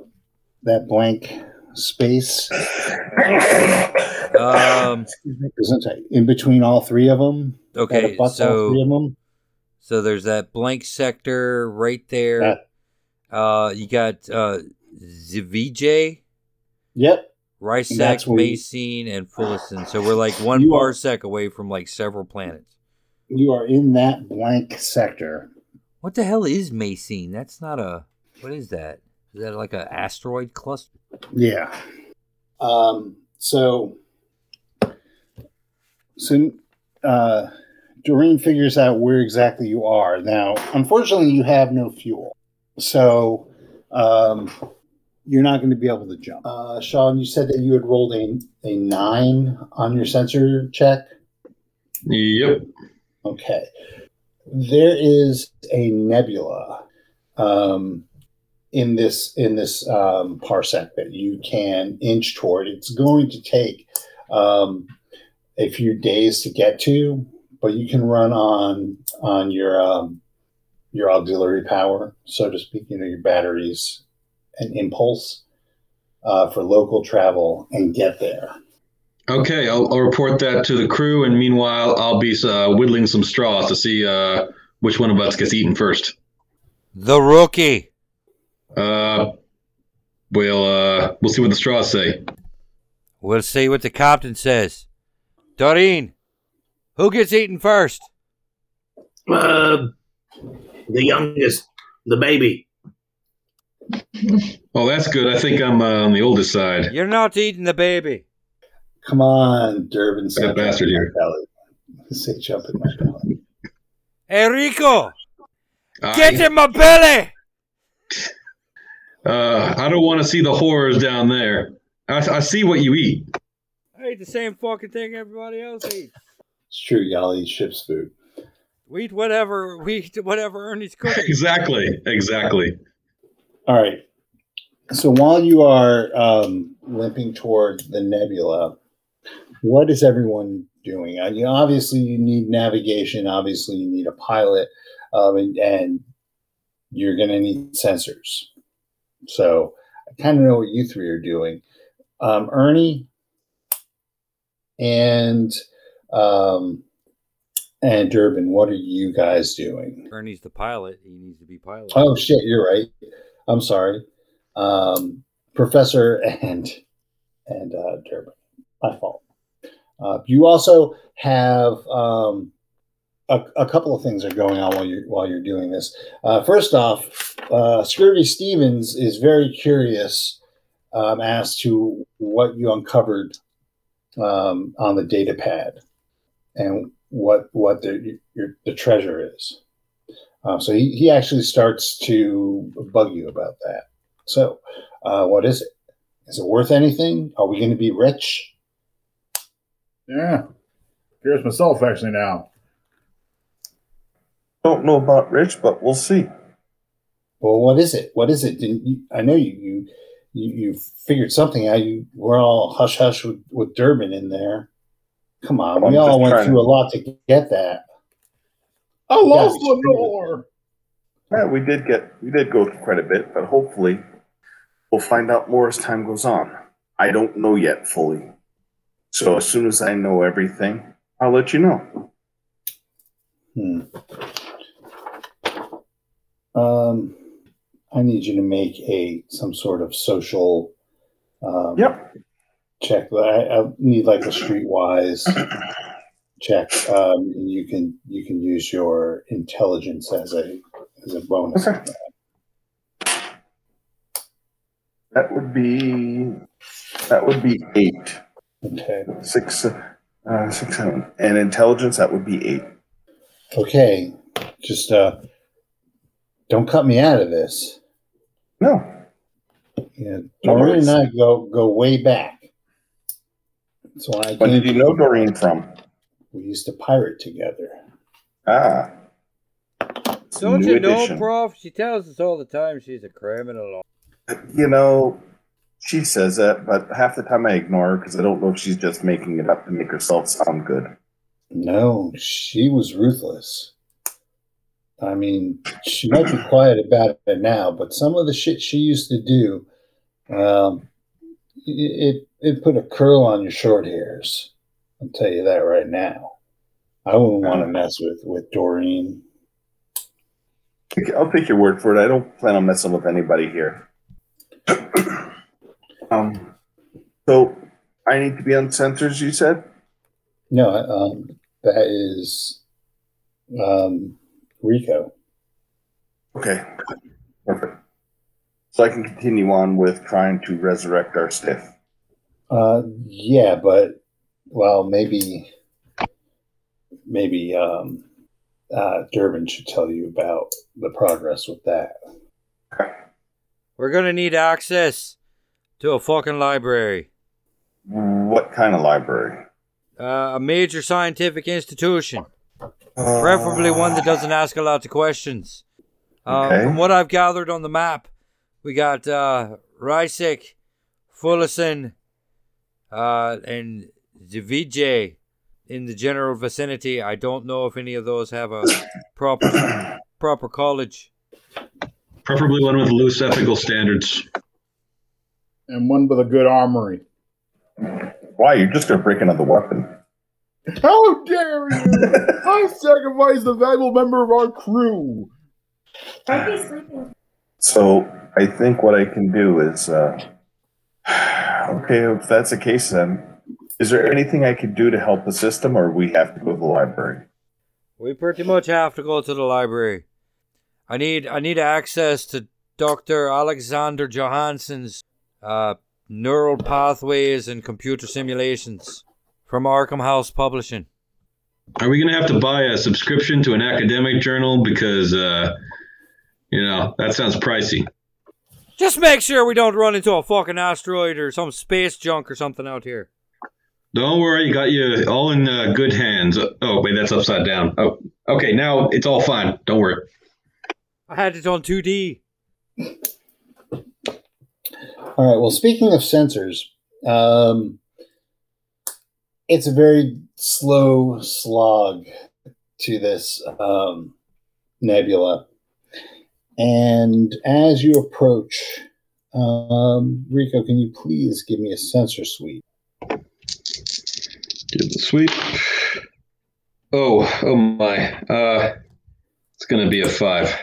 that blank space? Um. Isn't in between all three of them? Okay. abuts all three So them. so there's that blank sector right there. Uh, you got uh Zvij, Yep. Where you- and Fullerton. So we're like one You are- parsec away from like several planets. You are in that blank sector. What the hell is Macine? That's not a. What is that? Is that like an asteroid cluster? Yeah. Um, so, so uh, Doreen figures out where exactly you are. Now, unfortunately, you have no fuel. So, um, you're not going to be able to jump. Uh, Sean, you said that you had rolled a, a nine on your sensor check. Yep. Okay. There is a nebula um, in this in this um, parsec that you can inch toward. It's going to take um, a few days to get to, but you can run on on your um, your auxiliary power, so to speak. You know your batteries and impulse uh, for local travel and get there. Okay, I'll, I'll report that to the crew, and meanwhile, I'll be uh, whittling some straws to see uh, which one of us gets eaten first. The rookie. Uh, we'll uh, we'll see what the straws say. We'll see what the captain says. Doreen, who gets eaten first? Uh, the youngest, the baby. Oh, that's good. I think I'm uh, on the oldest side. You're not eating the baby. Come on, Durbin. say That bastard in my here. belly. Say jump in my belly. Enrico, I, get in my belly. uh, I don't want to see the horrors down there. I, I see what you eat. I eat the same fucking thing everybody else eats. It's true, y'all eat ship's food. We eat whatever we eat whatever Ernie's cooking. Exactly. Exactly. All right. So while you are um, limping toward the nebula, what is everyone doing? Uh, you know, obviously, you need navigation. Obviously, you need a pilot, um, and, and you're going to need sensors. So I kind of know what you three are doing. Um, Ernie and um, and Durbin, what are you guys doing? Ernie's the pilot. He needs to be pilot. Oh shit, you're right. I'm sorry, um, Professor and and uh, Durbin. My fault. Uh, you also have um, a, a couple of things are going on while you're while you're doing this. Uh, first off, uh, Scurvy Stevens is very curious um, as to what you uncovered um, on the data pad and what what the your, the treasure is. Uh, so he, he actually starts to bug you about that. So, uh, what is it? Is it worth anything? Are we going to be rich? Yeah. Curious myself actually now. Don't know about Rich, but we'll see. Well, what is it? What is it? Didn't you, I know you you you, you figured something out. You we're all hush hush with, with Durbin in there. Come on, I'm we all just went through to- a lot to get that. I love Yeah, we Lenore. Yeah, we did get we did go through quite a bit, but hopefully we'll find out more as time goes on. I don't know yet fully. So as soon as I know everything, I'll let you know. Hmm. Um, I need you to make a some sort of social. Um, Yep. Check. I, I need like a streetwise check. Um, and you can you can use your intelligence as a as a bonus. Okay. That would be that would be eight. Okay. Six uh six seven. And intelligence that would be eight. Okay. Just uh, don't cut me out of this. No. Yeah, Doreen and I go go way back. So when I When did you know Doreen from? we used to pirate together. Ah. It's Don't new you know. Prof? She tells us all the time she's a criminal. You know, she says that, but half the time I ignore her because I don't know if she's just making it up to make herself sound good. No, she was ruthless. I mean, she might be quiet about it now, but some of the shit she used to do, um, it, it put a curl on your short hairs. I'll tell you that right now. I wouldn't want to mess with with Doreen. I'll take your word for it. I don't plan on messing with anybody here. um, so I need to be on sensors. You said. No, um, that is um, Rico. Okay. Perfect. So I can continue on with trying to resurrect our stiff. Uh, yeah, but well, maybe maybe um, uh, Durbin should tell you about the progress with that. We're gonna need access to a fucking library, What kind of library? uh, a major scientific institution, preferably one that doesn't ask a lot of questions. Um, Okay. From what I've gathered on the map, we got uh, Rysik, Fullison, uh, and Zivije in the general vicinity. I don't know if any of those have a proper proper college. Preferably one with loose ethical standards. And one with a good armory. Why? You're just gonna break another weapon. How dare you! I sacrificed a valuable member of our crew. Might be sleeping. So I think what I can do is, uh, okay, if that's the case, then is there anything I could do to help the system, or we have to go to the library? We pretty much have to go to the library. I need I need access to Dr. Alexander Johansson's uh, neural pathways and computer simulations from Arkham House Publishing. Are we going to have to buy a subscription to an academic journal? Because, uh, you know, that sounds pricey. Just make sure we don't run into a fucking asteroid or some space junk or something out here. Don't worry, you got you all in uh, good hands. Oh, wait, that's upside down. Oh, Okay, now it's all fine. Don't worry. I had it on 2D. All right. Well, speaking of sensors, um, it's a very slow slog to this um, nebula, and as you approach, um, Rico, can you please give me a sensor sweep? Give the sweep. Oh, oh my. Uh, it's gonna be a five.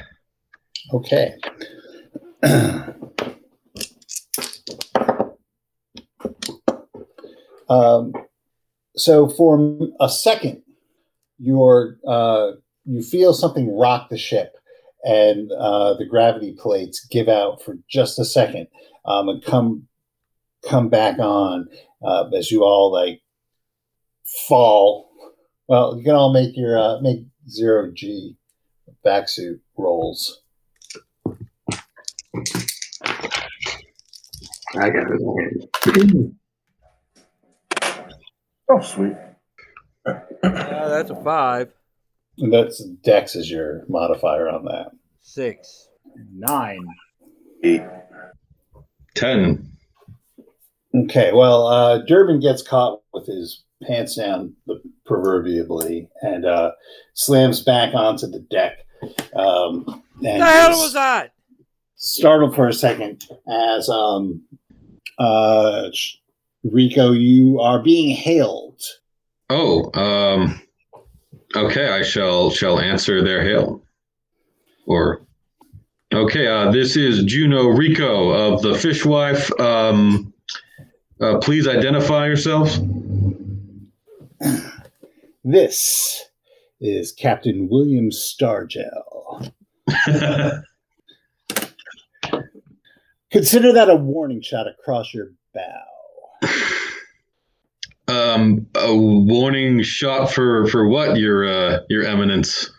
Okay. um, so for a second, you're uh, you feel something rock the ship, and uh, the gravity plates give out for just a second um, and come come back on uh, as you all like fall. Well, you can all make your uh, make zero G vacc suit rolls. I got it. Oh, sweet. Uh, that's a five. And that's Dex is your modifier on that. Six. Nine. Eight. Ten. Okay, well, uh, Durbin gets caught with his pants down, proverbially, and uh, slams back onto the deck. Um, and the hell was that? Startled for a second as um, uh, Sh- Rico, you are being hailed. Oh, um, okay. I shall shall answer their hail. Or, okay. Uh, this is Juno Rico of the Fishwife. Um, uh, please identify yourself. This is Captain William Stargell. Consider that a warning shot across your bow. Um, a warning shot for for what? Your uh, your eminence.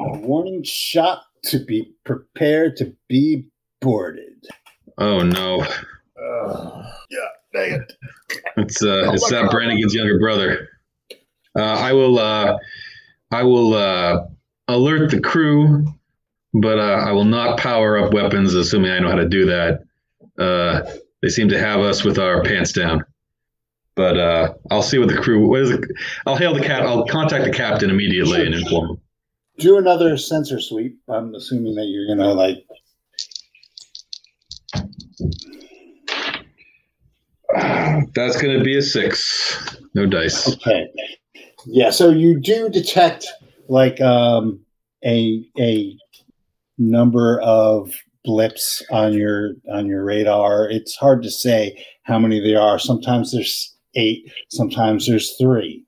A warning shot to be prepared to be boarded. Oh no, Uh, yeah, dang it. it's uh, it's Oh my that God. Brannigan's younger brother. Uh, I will uh, I will uh, alert the crew, but uh, I will not power up weapons, assuming I know how to do that. Uh, they seem to have us with our pants down. But uh, I'll see what the crew. What is it? I'll hail the cap. I'll contact the captain immediately and inform him. Do another sensor sweep. I'm assuming that you're gonna like. That's going to be a six. No dice. Okay. Yeah. So you do detect like um, a a number of blips on your on your radar. It's hard to say how many there are. Sometimes there's eight. Sometimes there's three.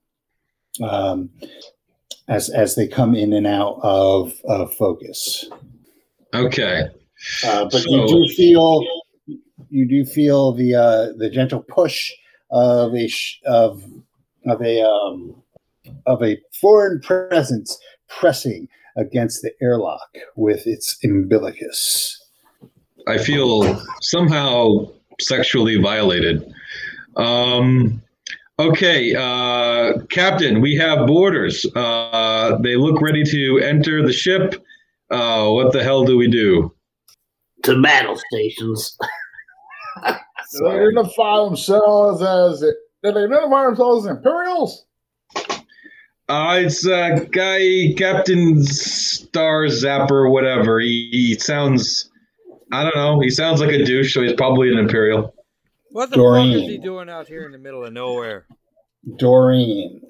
Um, as as they come in and out of, of focus. Okay. Uh, but So- you do feel you do feel the uh, the gentle push of a sh- of of a um, of a foreign presence pressing against the airlock with its umbilicus. I feel somehow sexually violated. Um, okay, uh, Captain, we have boarders. Uh, they look ready to enter the ship. Uh, what the hell do we do? To battle stations. Do they identify themselves as do they identify themselves as Imperials? Uh, it's uh, guy Captain Star Zapper, whatever. He, he sounds, I don't know. He sounds like a douche, so he's probably an Imperial. What the fuck is Doreen. he doing out here in the middle of nowhere? Doreen,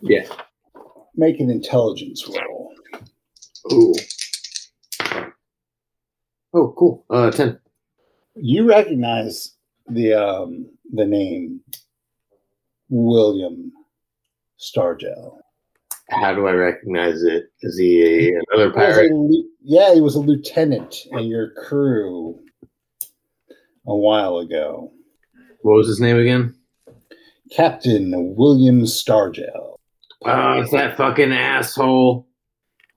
Yeah. make an intelligence roll. Ooh. Oh, cool. Uh, ten. You recognize the um, the name William Stargell. How do I recognize it? Is he a, another He a pirate? yeah, he was a lieutenant in your crew a while ago. What was his name again? Captain William Stargell. Oh, it's that fucking asshole.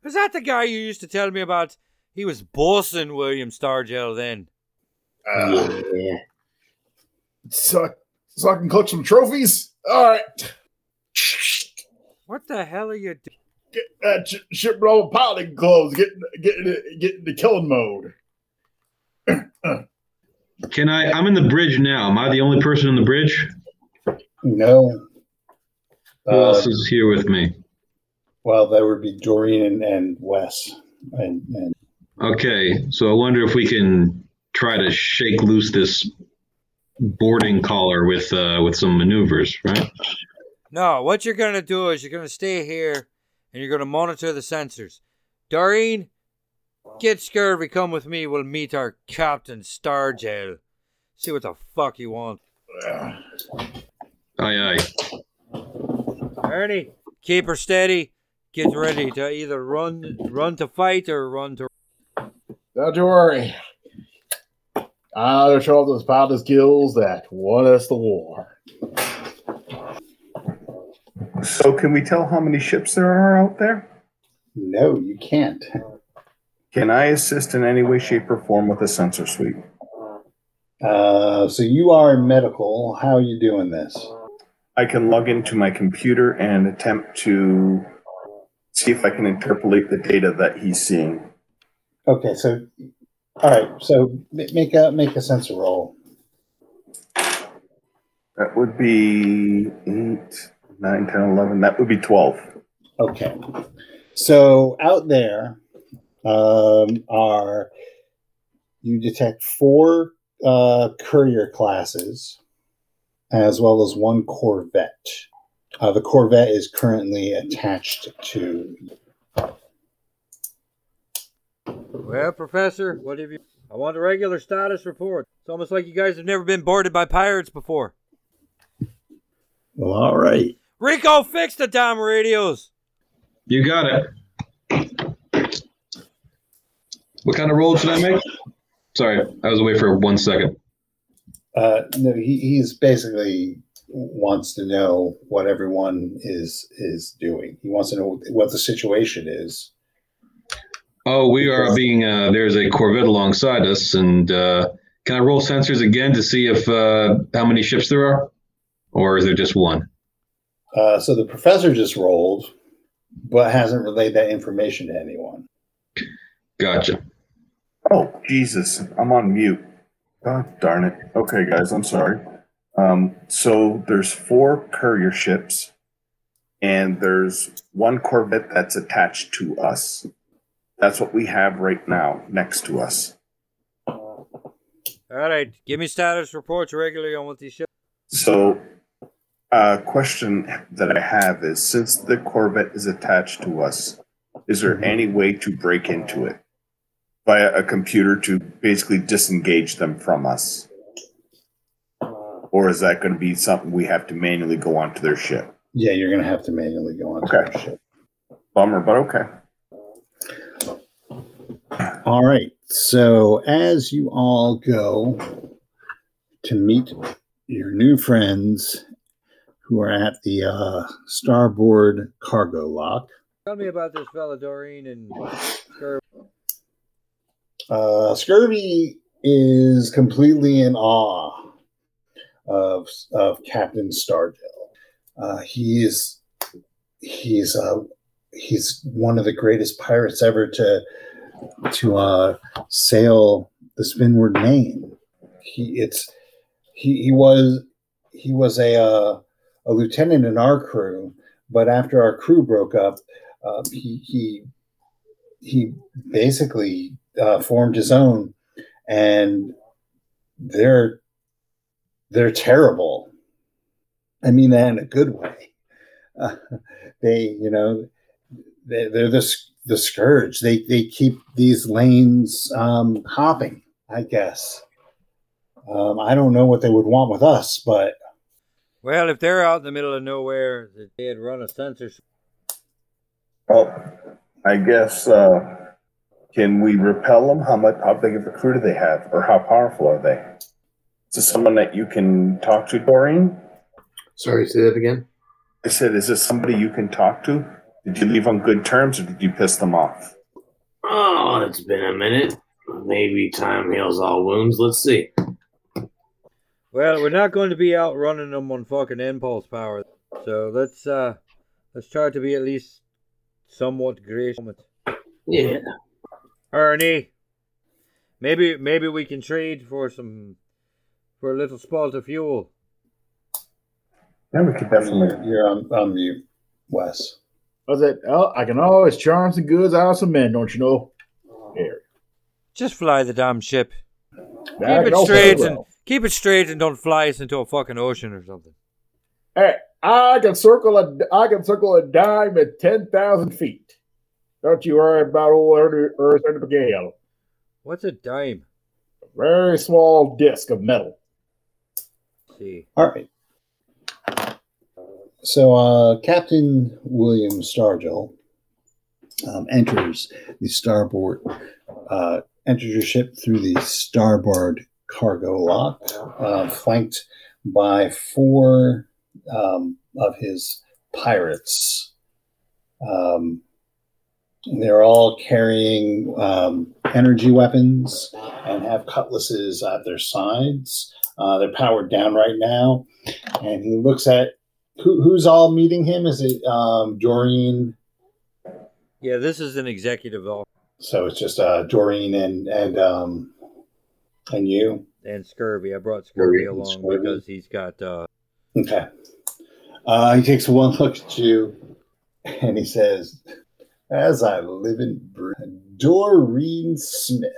Was that the guy you used to tell me about? He was bossing William Stargell then. Uh, yeah. so, so I can collect some trophies? All right. What the hell are you doing? get that sh- ship all piloting clothes, getting getting getting the killing mode. Can I? I'm in the bridge now. Am I the only person in the bridge? No. Who Uh, else is here with me? well, that would be Doreen and, and Wes. And, and Okay, so I wonder if we can try to shake loose this boarding collar with uh, with some maneuvers, right? No, what you're gonna do is you're gonna stay here and you're gonna monitor the sensors. Doreen, get scurvy, come with me. We'll meet our Captain Stargell. See what the fuck he wants. Aye, aye. Ernie, keep her steady. Get ready to either run run to fight or run to Don't you worry. I'll show those pilot skills that won us the war. So, can we tell how many ships there are out there? no, you can't. Can I assist in any way, shape, or form with a sensor suite? Uh, so you are in medical. How are you doing this? I can log into my computer and attempt to see if I can interpolate the data that he's seeing. Okay, so all right, so make a make a sensor roll. That would be 8, 9, 10, 11. That would be 12. Okay, so out there um, are you detect four uh, courier classes as well as one corvette. Uh, the corvette is currently attached to. Well, Professor, what have you I want a regular status report. It's almost like you guys have never been boarded by pirates before. Well, all right. Rico, fix the damn radios. You got it. What kind of roll should I make? Sorry, I was away for one second. Uh, no, he, he's basically wants to know what everyone is is doing. He wants to know what the situation is. Oh, we are being. Uh, there's a Corvette alongside us, and uh, can I roll sensors again to see if uh, how many ships there are, or is there just one? Uh, so the professor just rolled, but hasn't relayed that information to anyone. Gotcha. Oh, Jesus. I'm on mute. God darn it. Okay, guys, I'm sorry. Um, so there's four courier ships, and there's one Corvette that's attached to us. That's what we have right now next to us. All right, give me status reports regularly on what these ships. So, a question that I have is since the Corvette is attached to us, is there any way to break into it via a computer to basically disengage them from us? Or is that going to be something we have to manually go onto their ship? Yeah, you're going to have to manually go onto Okay. To ship. Bummer, but okay. All right. So as you all go to meet your new friends who are at the uh, starboard cargo lock, Tell me about this fella, Doreen and Scurvy. Uh, Scurvy is completely in awe of, of Captain Stargell. Uh, he is he's uh, he's one of the greatest pirates ever to to uh, sail the Spinward Main. He it's he, he was he was a uh, a lieutenant in our crew, but after our crew broke up, uh, he he he basically uh, formed his own, and they're they're terrible. I mean that in a good way. Uh, they, you know, they, they're the s- the scourge. They they keep these lanes um, hopping. I guess. Um, I don't know what they would want with us, but Well, if they're out in the middle of nowhere, they had run a sensor. Well, I guess, uh, can we repel them? How much, how big of a crew do they have? Or how powerful are they? Is this someone that you can talk to, Doreen? Sorry, say that again. I said, is this somebody you can talk to? Did you leave on good terms or did you piss them off? Oh, it's been a minute. Maybe time heals all wounds. Let's see. Well, we're not going to be out running them on fucking impulse power. So let's uh let's try to be at least somewhat gracious. Yeah. Ernie, maybe maybe we can trade for some for a little spot of fuel. Yeah, we could definitely. You're, you're on, on mute, Wes. Was it? Oh, I can always charm some goods out of some men, don't you know? Here. Just fly the damn ship. I Keep it also- straight and keep it straight and don't fly us into a fucking ocean or something. Hey, I can circle a I can circle a dime at ten thousand feet. Don't you worry about old Earth Earth under the gale. What's a dime? A very small disc of metal. see. All right. So, uh, Captain William Stargell um, enters the starboard, uh, enters your ship through the starboard cargo lock, uh, flanked by four um, of his pirates. Um, they're all carrying um, energy weapons and have cutlasses at their sides. Uh, they're powered down right now, and he looks at who, who's all meeting him. Is it um, Doreen? Yeah, this is an executive office So it's just uh, Doreen and and um, and you. and Scurvy. I brought Scurvy Scurvy, along Scurvy. because he's got uh Okay. Uh, he takes one look at you, and he says, "As I live and breathe, Doreen Smith,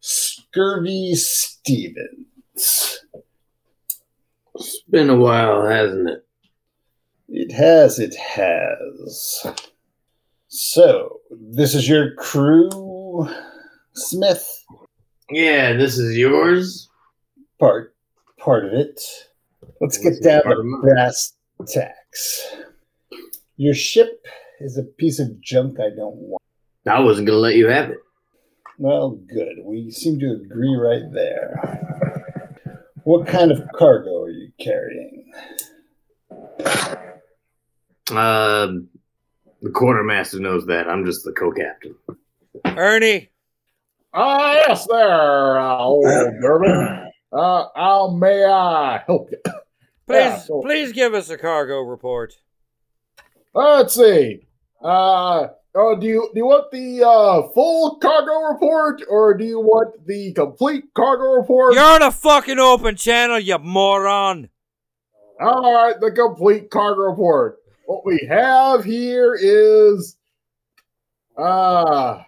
Scurvy Stevens." It's been a while, hasn't it? It has, it has. So, this is your crew, Smith? Yeah, this is yours. Part part of it. Let's get down to brass tacks. Your ship is a piece of junk I don't want. I wasn't gonna let you have it. Well, good. We seem to agree right there. What kind of cargo are you carrying? Um, the quartermaster knows that. I'm just the co-captain. Ernie. Ah, yes, there, uh, old Durbin. Uh, how may I help you? Please Yeah, so- please give us a cargo report. Let's see. Uh, uh, do you do you want the uh, full cargo report or do you want the complete cargo report? You're on a fucking open channel, you moron. All right, the complete cargo report. What we have here is uh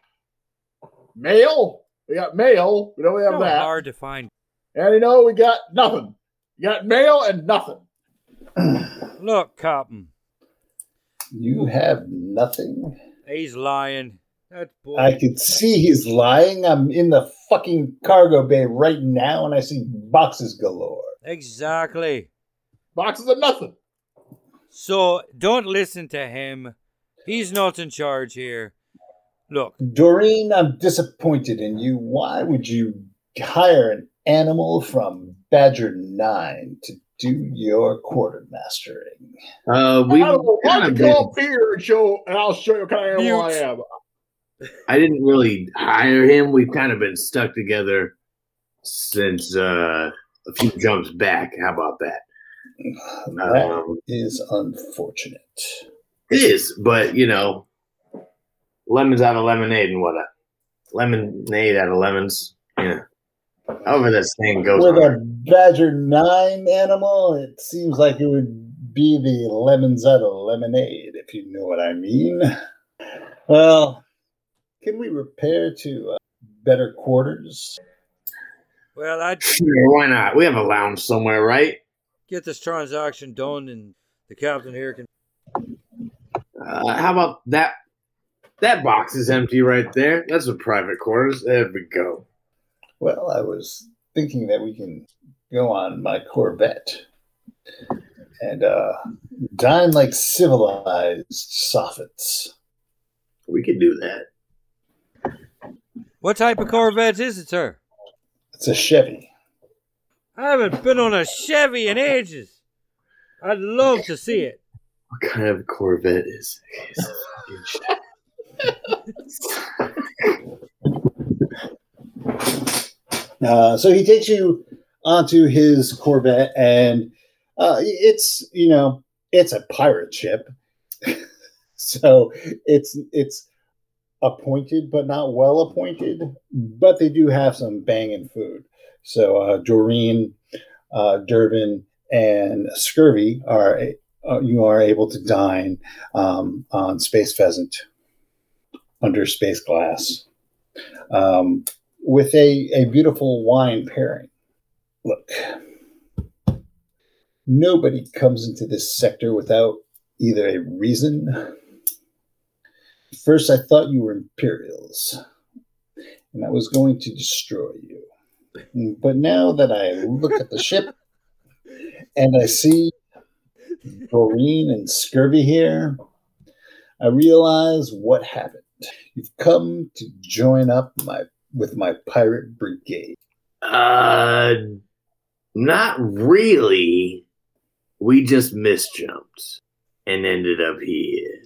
mail. We got mail. We don't have So that. hard to find. And you know we got nothing. We got mail and nothing. Look, Captain. You have nothing. He's lying. That's bull. I can see he's lying. I'm in the fucking cargo bay right now and I see boxes galore. Exactly. Boxes of nothing. So don't listen to him. He's not in charge here. Look, Doreen, I'm disappointed in you. Why would you hire an animal from Badger 9 to do your quartermastering? Uh, we I don't know. Why kind of you been, come up here and show, and I'll show you kind of animal I am. I didn't really hire him. We've kind of been stuck together since uh, a few jumps back. How about that? That Um, is unfortunate. it is, but you know, lemons out of lemonade and what? A, lemonade out of lemons. Yeah. However, that saying goes. With a Badger 9 animal, it seems like it would be the lemons out lemonade, if you know what I mean. Well, can we repair to uh, better quarters? well, I'd Sure, why not? We have a lounge somewhere, right? get this transaction done and the captain here can. Uh, how about that? That box is empty right there. That's a private quarters. There we go. Well, I was thinking that we can go on my Corvette and uh, dine like civilized sophonts. We could do that. What type of Corvette is it, sir? It's a Chevy. I haven't been on a Chevy in ages. I'd love to see it. What kind of Corvette is Uh, so he takes you onto his Corvette, and uh, it's you know it's a pirate ship. so it's it's appointed but not well appointed. But they do have some banging food. So uh, Doreen, uh, Durbin, and Scurvy are uh, you are able to dine um, on space pheasant under space glass um, with a, a beautiful wine pairing. Look, nobody comes into this sector without either a reason. First, I thought you were Imperials, and I was going to destroy you. But now that I look at the ship and I see Doreen and Scurvy here, I realize what happened. You've come to join up my with my pirate brigade. Uh, not really. We just misjumped and ended up here.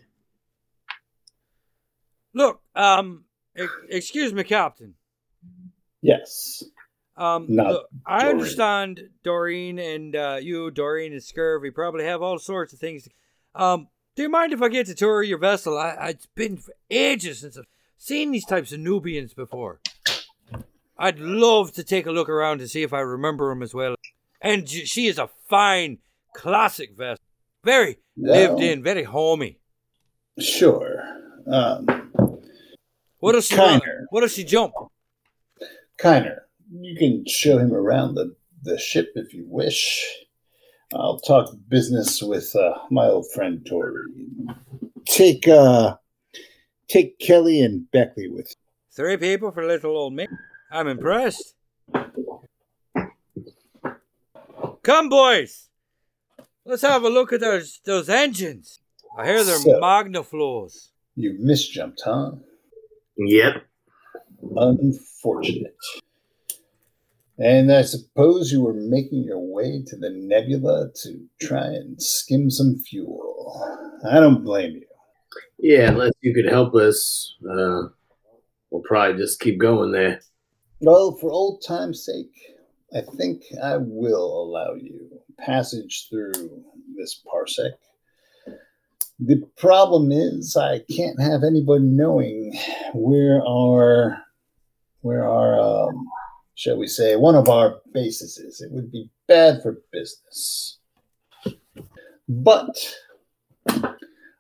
Look, um, excuse me, Captain. Yes. Um, look, I understand Doreen and uh, you, Doreen and Scurvy, probably have all sorts of things. Um, do you mind if I get to tour your vessel? I, I- it's been for ages since I've seen these types of Nubians before. I'd love to take a look around to see if I remember them as well. And she is a fine, classic vest. Very lived in, very homey. Sure. Um, What does she? Kiner. What does she jump? Kiner, you can show him around the, the ship if you wish. I'll talk business with uh, my old friend Tori. Take uh, take Kelly and Beckley with you. Three people for little old me. I'm impressed. Come, boys. Let's have a look at those those engines. I hear they're So- magnaflows. You misjumped, huh? Yep. Unfortunate. And I suppose you were making your way to the nebula to try and skim some fuel. I don't blame you. Yeah, unless you could help us, uh, we'll probably just keep going there. Well, for old time's sake, I think I will allow you passage through this parsec. The problem is I can't have anybody knowing where our where our um, shall we say one of our bases is. It would be bad for business. But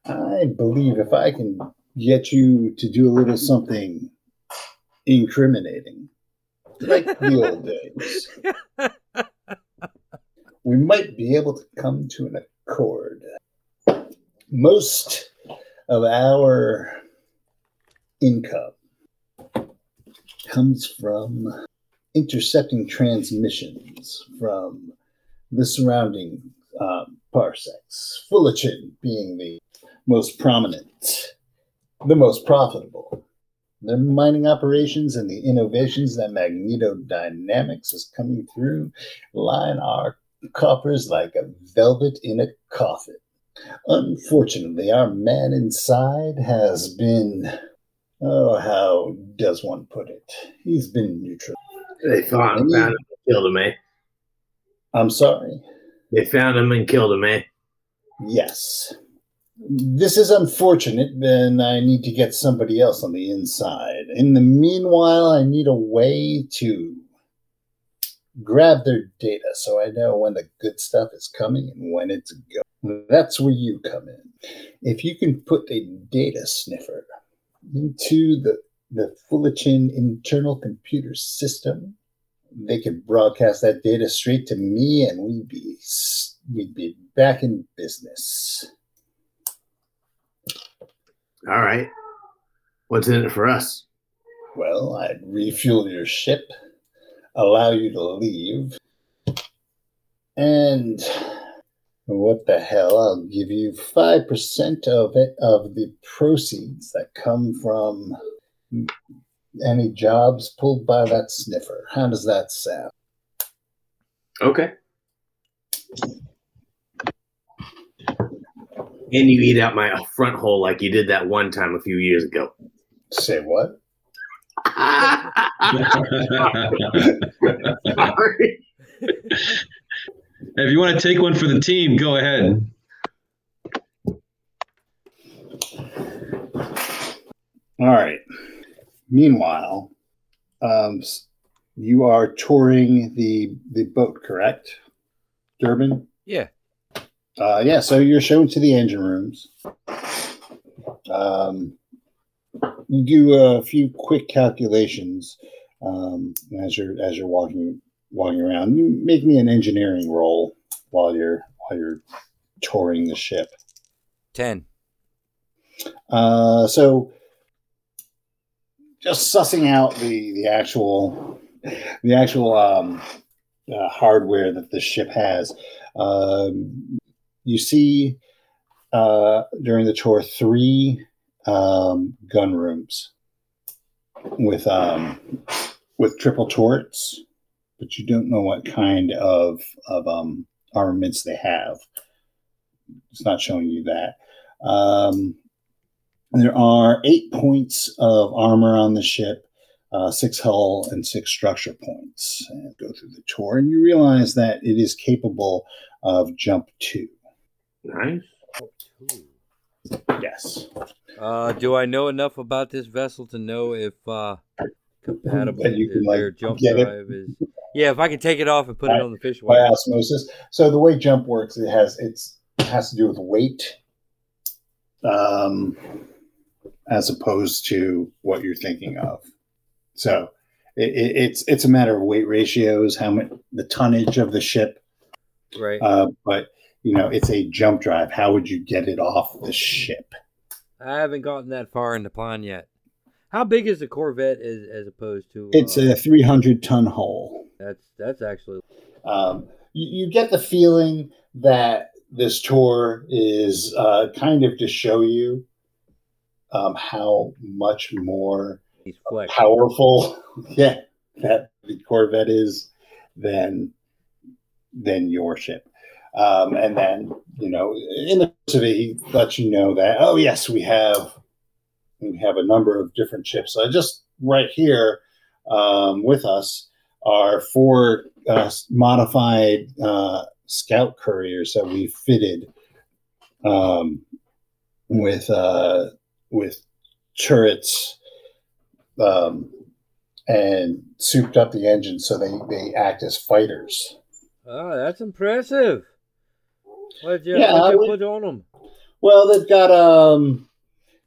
I believe if I can get you to do a little something incriminating, like the old days, we might be able to come to an accord. Most of our income comes from intercepting transmissions from the surrounding um, parsecs, Fullerton being the most prominent, the most profitable. Their mining operations and the innovations that Magneto Dynamics is coming through line our coffers like a velvet in a coffin. Unfortunately, our man inside has been. Oh, how does one put it? He's been neutral. They found, And found him and killed him, eh? I'm sorry. They found him and killed him, eh? Yes. This is unfortunate, then I need to get somebody else on the inside. In the meanwhile, I need a way to grab their data so I know when the good stuff is coming and when it's going. That's where you come in. If you can put a data sniffer into the, the Fullerton internal computer system, they could broadcast that data straight to me and we'd be we'd be back in business. All right. What's in it for us? Well, I'd refuel your ship, allow you to leave, and what the hell? I'll give you five percent of it of the proceeds that come from any jobs pulled by that sniffer. How does that sound? Okay. And you eat out my front hole like you did that one time a few years ago. Say what? Sorry. if you want to take one for the team, go ahead. All right. Meanwhile, um, you are touring the the boat, correct? Durban. Yeah. Uh, yeah. So you're shown to the engine rooms. Um, you do a few quick calculations um, as you're as you're walking walking around. You make me an engineering roll while you're while you're touring the ship. Ten. Uh, so just sussing out the the actual the actual um, uh, hardware that the ship has. Um, you see uh, during the tour three um, gun rooms with um, with triple turrets, but you don't know what kind of of um, armaments they have. It's not showing you that. Um, there are eight points of armor on the ship, uh, six hull and six structure points. And go through the tour, and you realize that it is capable of jump two. Nice. Yes. Uh, do I know enough about this vessel to know if uh, compatible That you can, like, their jump drive is? Yeah, if I can take it off and put it on the fish By wire. osmosis. So the way jump works, it has it's it has to do with weight, um, as opposed to what you're thinking of. So it, it, it's it's a matter of weight ratios, how much the tonnage of the ship, Right. uh, but you know it's a jump drive. How would you get it off the ship? I haven't gotten that far in the plan yet. How big is the Corvette as, as opposed to? It's uh, a 300 ton hull. that's that's actually um, you, you get the feeling that this tour is uh, kind of to show you um, how much more powerful, yeah, that the Corvette is than than your ship. Um, and then you know, in the it, he lets you know that oh yes, we have we have a number of different ships. So just right here um, with us are four uh, modified uh, scout couriers that we fitted um, with uh, with turrets um, and souped up the engine so they, they act as fighters. Oh, that's impressive. What'd you, Yeah, what'd you would- put on them? Well, they've got um.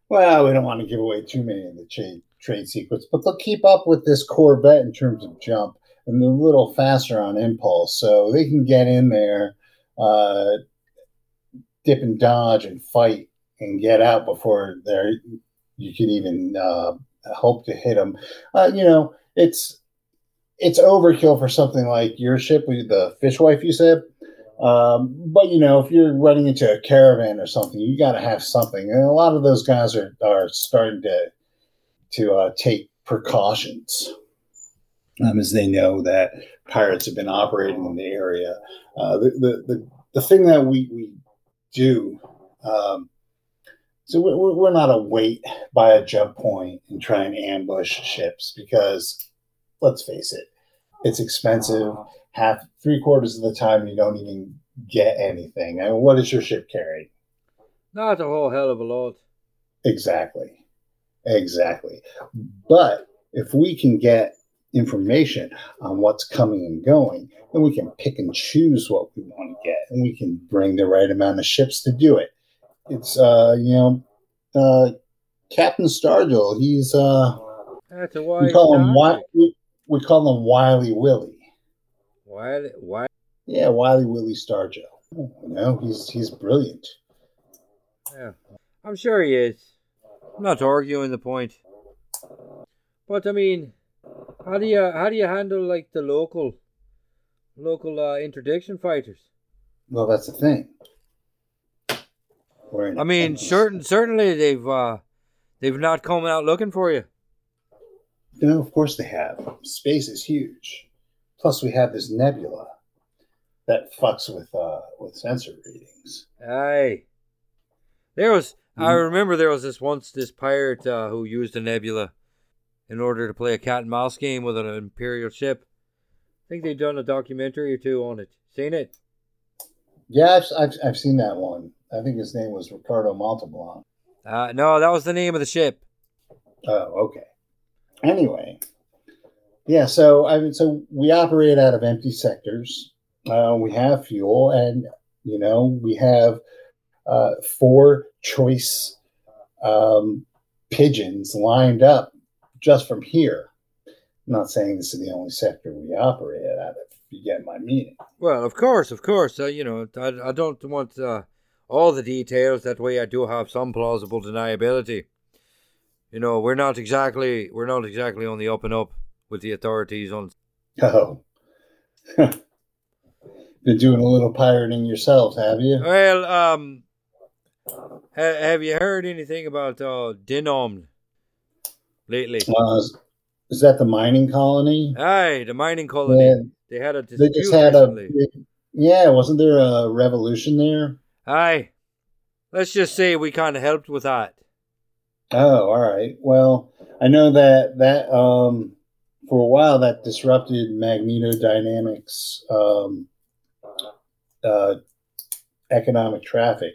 Well, we don't want to give away too many of the trade trade secrets, but they'll keep up with this Corvette in terms of jump, and they're a little faster on impulse, so they can get in there, uh, dip and dodge and fight and get out before they're you can even uh, hope to hit them. Uh, you know, it's it's overkill for something like your ship, the Fishwife. You said. Um, but you know, if you're running into a caravan or something, you got to have something. And a lot of those guys are are starting to to uh, take precautions um, as they know that pirates have been operating in the area. Uh, the, the the the thing that we we do. Um, so we're, we're not a wait by a jump point and try and ambush ships because, let's face it, it's expensive half three quarters of the time you don't even get anything. I mean, what does your ship carry? Not a whole hell of a lot. Exactly. Exactly. But if we can get information on what's coming and going, then we can pick and choose what we want to get and we can bring the right amount of ships to do it. It's uh, you know, uh Captain Stargell, he's uh That's a we wise call him Wi- we, we call him Wiley Willie. Why? Why? Yeah, Wiley Willie Stargell. You know, he's he's brilliant. Yeah, I'm sure he is. I'm not arguing the point. But I mean, how do you how do you handle like the local, local uh, interdiction fighters? Well, that's the thing. I mean, certain certainly they've uh, they've not come out looking for you. No, of course they have. Space is huge. Plus, we have this nebula that fucks with uh with sensor readings. Aye. There was I Mhm. remember there was this once this pirate uh, who used a nebula in order to play a cat and mouse game with an imperial ship. I think they've done a documentary or two on it. Seen it? Yeah, I've, I've, I've seen that one. I think his name was Ricardo Montalban. Uh, no, that was the name of the ship. Oh, okay. Anyway, yeah. So I mean, so we operate out of empty sectors. Uh, we have fuel, and you know, we have uh, four choice um, pigeons lined up just from here. I'm not saying this is the only sector we operate out of. If you get my meaning. Well, of course, of course. Uh, you know, I, I don't want uh, all the details. That way, I do have some plausible deniability. You know, we're not exactly we're not exactly on the up and up with the authorities on. Oh. Been doing a little pirating yourselves, have you? Well, um, ha- have you heard anything about uh, Dinom lately? Uh, is- that the mining colony? Aye, the mining colony. Yeah, They had a they just had a recently. big- yeah. Wasn't there a revolution there? Aye, let's just say we kind of helped with that. Oh, all right. Well, I know that that um, for a while that disrupted magnetodynamics um, uh, economic traffic.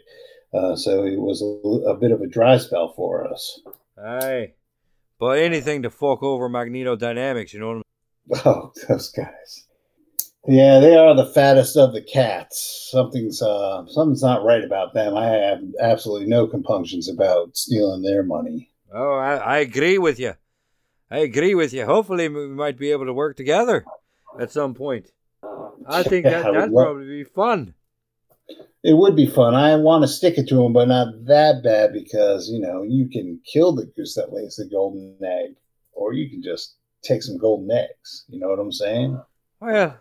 Uh, so it was a, a bit of a dry spell for us. Aye, but anything to fuck over magnetodynamics, you know what I mean? Oh, those guys. Yeah, they are the fattest of the cats. Something's uh, something's not right about them. I have absolutely no compunctions about stealing their money. Oh, I, I agree with you. I agree with you. Hopefully, we might be able to work together at some point. I think that that'd probably be fun. It would be fun. I want to stick it to him, but not that bad because you know you can kill the goose that lays the golden egg, or you can just take some golden eggs. You know what I'm saying? Well,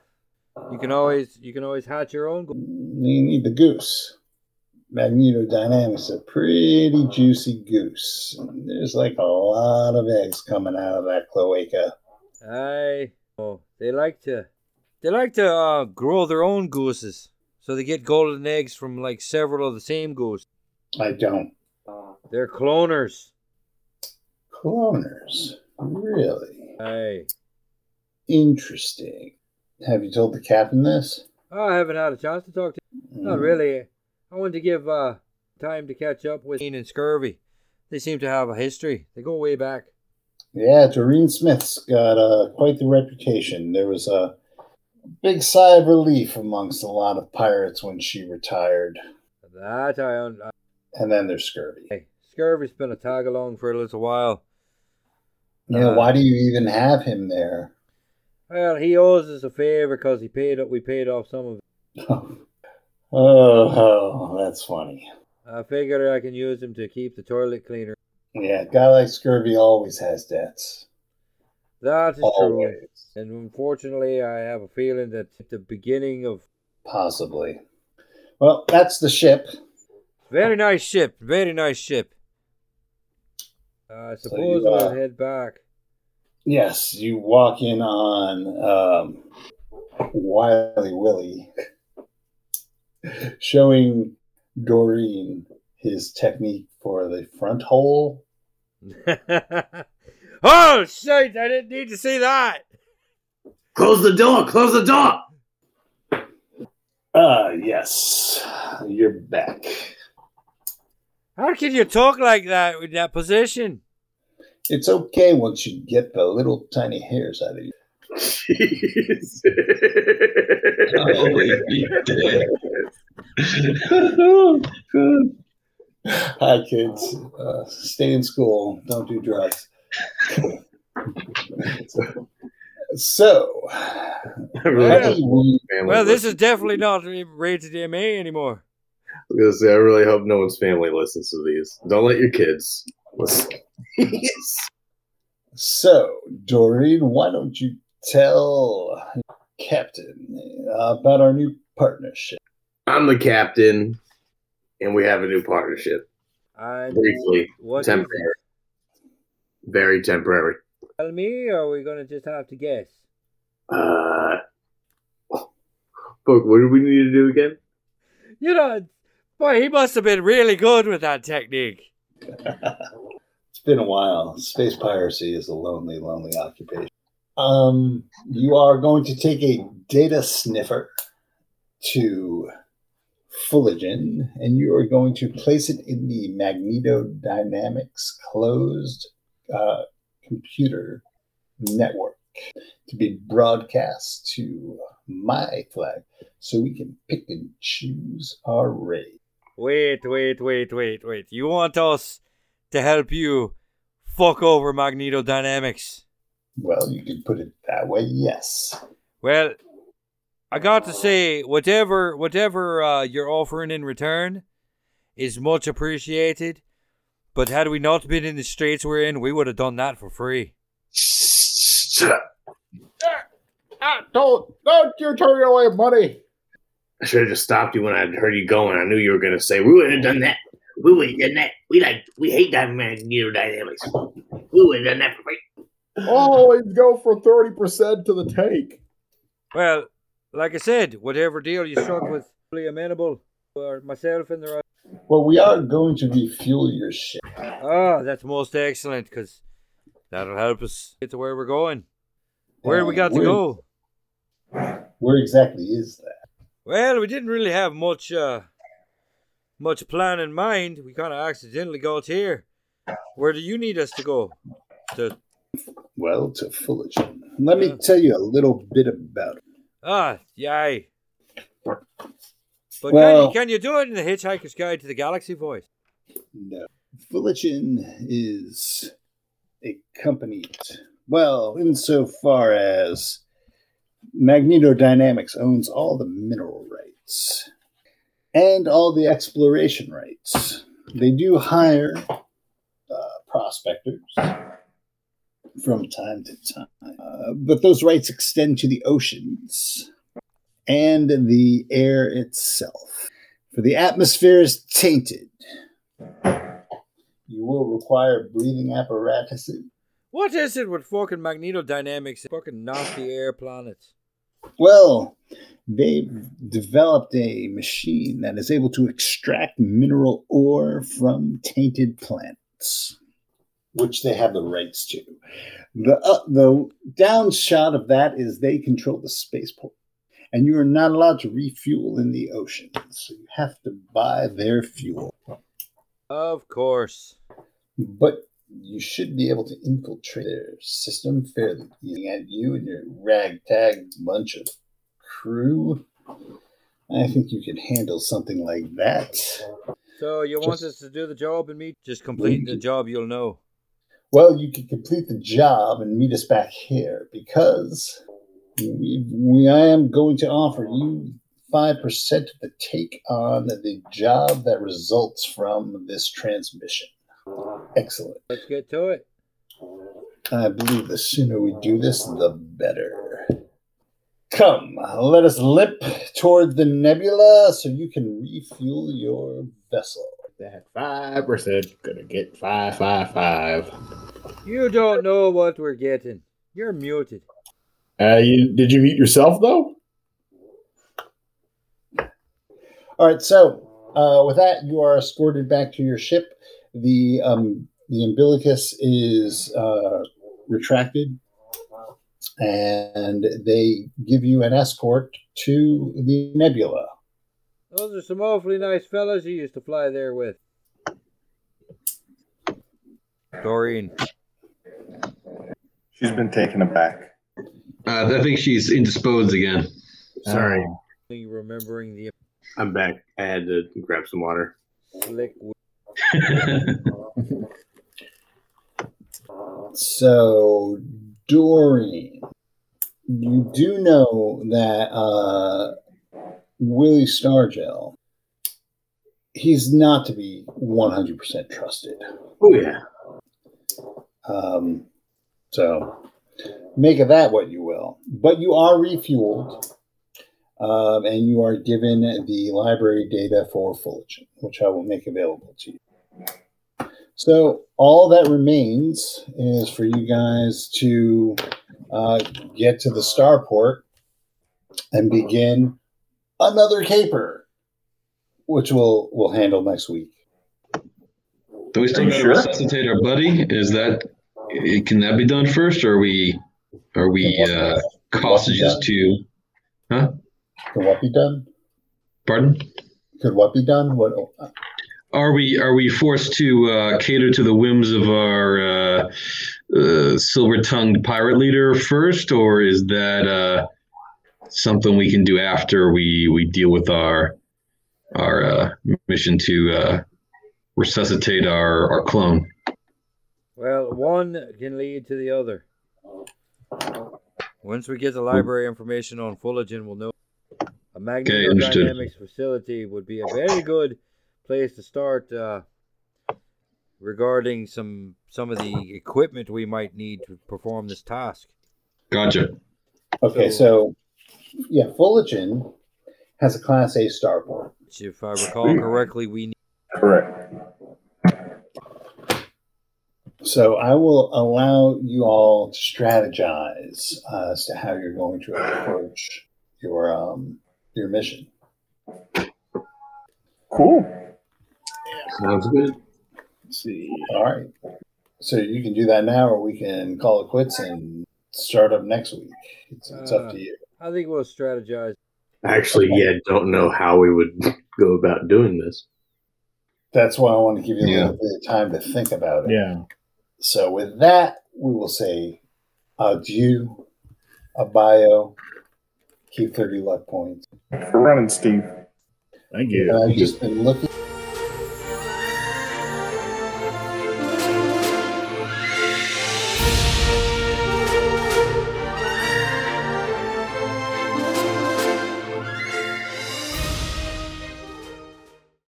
you can always you can always hatch your own. You need the goose. Magnetodynamics a pretty juicy goose. And There's like a lot of eggs coming out of that cloaca. I Oh, they like to they like to uh, grow their own gooses, so they get golden eggs from like several of the same goose. I don't. They're cloners. Cloners. Really Aye. interesting. Have you told the captain this? Oh, I haven't had a chance to talk to. Not Mm. really. I wanted to give uh, time to catch up with Ian and Scurvy. They seem to have a history. They go way back. Yeah, Doreen Smith's got uh, quite the reputation. There was a big sigh of relief amongst a lot of pirates when she retired. That I un- And then there's Scurvy. Hey, Scurvy's been a tag along for a little while. Yeah, Uh, why do you even have him there? Well, he owes us a favor because he paid up. We paid off some of it. oh, oh, that's funny. I figure I can use him to keep the toilet cleaner. Yeah, a guy like Scurvy always has debts. That is true. And unfortunately, I have a feeling that at the beginning of Possibly. Well, that's the ship. very nice ship, very nice ship. Uh, I So suppose you, uh, we'll head back. Yes, you walk in on um, Wily Willie showing Doreen his technique for the front hole. oh shit! I didn't need to see that. Close the door. Close the door. Ah, yes, you're back. How can you talk like that with that position? It's okay once you get the little tiny hairs out of you. Jeez. Oh, you're dead. Hi, kids. Uh, stay in school. Don't do drugs. so, I really Yeah. hope no one's family Well, this is definitely not rated MA anymore. I was gonna say, I really hope no one's family listens to these. Don't let your kids listen. so Doreen, why don't you tell Captain about our new partnership? I'm the captain, and we have a new partnership. And Briefly, what is temporary, very temporary. Tell me, or are we gonna just have to guess? Uh, Book, what do we need to do again? You know, boy, he must have been really good with that technique. It's been a while. Space piracy is a lonely, lonely occupation. Um, you are going to take a data sniffer to Fullerton, and you are going to place it in the magnetodynamics closed uh, computer network to be broadcast to my flag so we can pick and choose our raid. Wait, wait, wait, wait, wait. You want us to help you fuck over Magneto Dynamics? Well, you could put it that way, yes. Well, I got to say, whatever whatever uh, you're offering in return is much appreciated. But had we not been in the straits we're in, we would have done that for free. Shut up. Ah, don't, don't you turn away money. I should have just stopped you when I heard you going. I knew you were going to say, we wouldn't have done that. We would have done that. We like, we hate that magneto dynamics. We would have done that for free. Always go for 30% to the take. Well, like I said, whatever deal you struck with fully amenable for myself and the rest. Well, we are going to refuel your ship. Ah, that's most excellent because that'll help us get to where we're going. Where we got to go? Where exactly is that? Well, we didn't really have much uh much plan in mind. We kind of accidentally got here. Where do you need us to go? To Well, to Fullerton. Let me tell you a little bit about it. ah, yay. But Well- can, you, can you do it in the Hitchhiker's Guide to the Galaxy voice? No. Fullerton is a company, well, insofar as Magneto Dynamics owns all the mineral rights and all the exploration rights. They do hire uh, prospectors from time to time, uh, but those rights extend to the oceans and the air itself. For the atmosphere is tainted. You will require breathing apparatuses. What is it with fucking Magneto Dynamics and fucking nasty air planets? Well, they've developed a machine that is able to extract mineral ore from tainted planets, which they have the rights to. The uh, the downshot of that is they control the spaceport, and you are not allowed to refuel in the ocean, so you have to buy their fuel. Of course. But you should be able to infiltrate their system fairly easily. At you and your ragtag bunch of crew, I think you could handle something like that. So you want us to do the job and me just complete the job? You'll know. Well, you can complete the job and meet us back here because we, we I am going to offer you five percent of the take on the job that results from this transmission. Excellent. Let's get to it. I believe the sooner we do this, the better. Come, let us limp toward the nebula so you can refuel your vessel. That 5% gonna get 555. You don't know what we're getting. You're muted. Uh, you, did you mute yourself, though? All right, so uh, with that, you are escorted back to your ship. The um, the umbilicus is uh, retracted, and they give you an escort to the nebula. Those are some awfully nice fellas you used to fly there with. Doreen. She's been taken aback. Uh, I think she's indisposed again. Sorry. only remembering the I'm back. I had to grab some water. slick. So, Doreen, you do know that uh, Willie Stargell, he's not to be 100% trusted. Oh, yeah. Um, so, make of that what you will. But you are refueled, um, and you are given the library data for Fullerton, which I will make available to you. So, all that remains is for you guys to uh, get to the starport and begin another caper, which we'll we'll handle next week. Do we still Are got to sure? resuscitate our buddy? Is that can that be done first, or are we are we uh, hostages to? Huh? Could what be done? Pardon? Could what be done? What? are we are we forced to uh, cater to the whims of our uh, uh, silver-tongued pirate leader first, or is that uh, something we can do after we we deal with our our uh, mission to uh, resuscitate our our clone? Well, one can lead to the other. Once we get the library information on Fullerton, we'll know. A understood. magnetodynamics facility would be a very good place to start uh, regarding some some of the equipment we might need to perform this task. Gotcha. Okay, so yeah, Fullerton has a Class A starport. Which, if I recall correctly, we need. Correct. So I will allow you all to strategize uh, as to how you're going to approach your um, your mission. Cool. Sounds good. Let's see. All right. So you can do that now, or we can call it quits and start up next week. It's, it's up to you. I think we'll strategize. Actually, yeah, don't know how we would go about doing this. That's why I want to give you a little bit of time to think about it. Yeah. So with that, we will say uh, adieu, a bio, keep 30 luck points. For running, Steve. Thank you. And I've just been looking